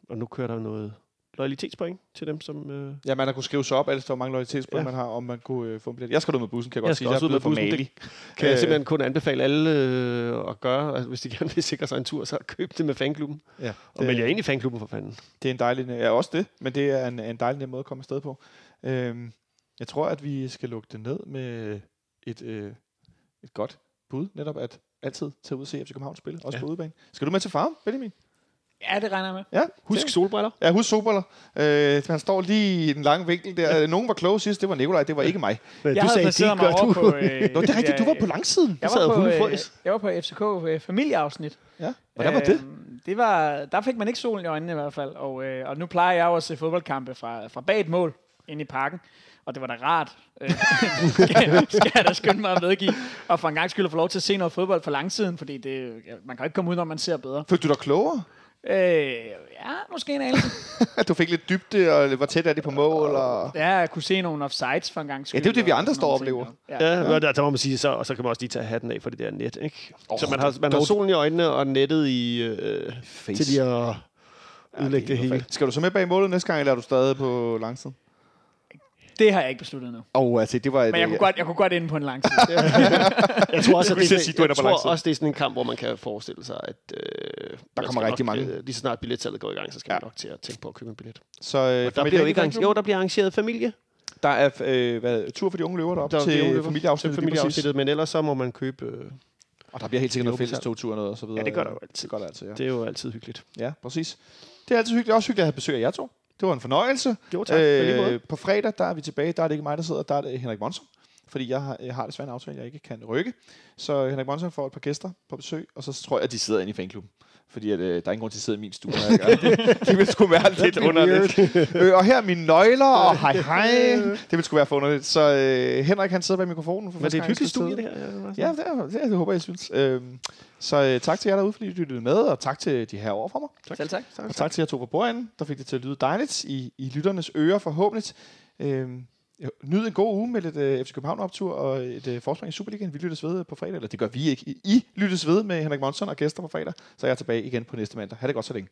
og nu kører der noget loyalitetspoint til dem, som... Øh, Ja, man har kunne skrive sig op, alt for mange loyalitetspoint, Ja. man har, om man kunne øh, få en billet. Jeg skal ud med bussen, kan jeg, Jeg godt skal sige. Jeg også er ud med bussen, Mali. kan jeg Øh, simpelthen kun anbefale alle øh, at gøre, altså, hvis de gerne vil sikre sig en tur, så køb det med fanklubben. Ja, Og det- meld jer ind i fanklubben for fanden. Det er en dejlig, ja også det, men det er en, en dejlig nem måde at komme afsted på. Øhm, jeg tror, at vi skal lukke det ned med et, øh, et godt bud, netop at altid tage ud og se FC København spille, også ja. på udebane. Skal du med til farm, Benjamin? Ja, det regner jeg med. Ja, Husk solbriller. Ja, husk solbriller. Øh, han står lige i den lange vinkel der. Nogen var kloge sidst, det var Nikolaj, det var ikke mig. Men Jeg havde placeret mig over på... Øh, [LAUGHS] Nå, det er rigtigt, du var på langsiden. Jeg var, på, øh, jeg var på FCK øh, familieafsnit. Ja, hvordan var det? Øhm, det var, der fik man ikke solen i øjnene i hvert fald. Og, øh, og nu plejer jeg jo at se fodboldkampe fra, fra bag et mål inde i parken. Og det var da rart, øh, skal, [LAUGHS] skal jeg da skynde mig at medgive. Og for en gang skyld at få lov til at se noget fodbold fra langsiden, fordi det, man kan jo ikke komme ud, når man ser bedre. Følte du dig klogere? Øh, ja, måske en anelse. [LAUGHS] Du fik lidt dybde, og hvor tæt er det på mål? Og... Ja, jeg kunne se nogle offsides for en gang skyld. Ja, det er jo det, vi andre står og oplever. Ja. Ja, ja. Der, der må man sige, så, og så kan man også lige tage hatten af for det der net, ikke? Oh, så man har, man har solen i øjnene og nettet i, øh, til lige at ødelægge det hele. Skal du så med bag målet næste gang, eller er du stadig på langsiden? Det har jeg ikke besluttet nu. Åh, oh, altså, det var... Men jeg kunne godt, jeg kunne godt ind på en lang side. [LAUGHS] Jeg tror også, [LAUGHS] at Jeg det, er, sige, jeg tror også, det er sådan en kamp, hvor man kan forestille sig, at øh, man kommer rigtig nok, mange. Øh, lige så snart billettallet går i gang, så skal Ja. man nok til at tænke på at købe en billet. Så øh, Og der familie- bliver jo ikke arrangeret, jo, der bliver arrangeret familie. Der er øh, hvad, tur for de unge løver derop Der er de til løver. familieafsnittet. Familieafsnittet, men ellers så må man købe... Øh, Og der bliver helt sikkert noget fælles togtur og noget og så videre. Ja, det gør der jo altid. Det gør der altid, ja. det er jo altid hyggeligt. Ja, præcis. Det er altid hyggeligt. Det er også hyggeligt at have besøg af jer to. Det var en fornøjelse. Jo, tak. Øh, på fredag, der er vi tilbage. Der er det ikke mig, der sidder. Der er det Henrik Monson. Fordi jeg har, jeg har desværre en aftale, jeg ikke kan rykke. Så Henrik Monson får et par gæster på besøg, og så tror jeg, at de sidder inde i fanklubben. Fordi at, øh, der er ingen grund til at sidde i min stue, når jeg gør det. [LAUGHS] Det vil sgu være lidt underligt. øh, og her er mine nøgler, og hej hej. [LAUGHS] Det vil sgu være for underligt. Så øh, Henrik, han sidder bag mikrofonen. For Men det er et i hyggeligt studie, det her. Ja, det, er, det, er, det håber jeg, jeg synes. Øhm, så øh, tak til jer derude, fordi I lyttede med, og tak til de her over for mig. Tak. Selv tak. Og tak til jer to på bordenden, der fik det til at lyde dejligt i, i lytternes ører forhåbentlig. Ja, nyd en god uge med lidt øh, FC København-optur og et øh, forspring i Superligaen. Vi lyttes ved øh, på fredag, eller det gør vi ikke. I, lyttes ved med Henrik Monson og gæster på fredag, så jeg er tilbage igen på næste mandag. Ha' det godt så længe.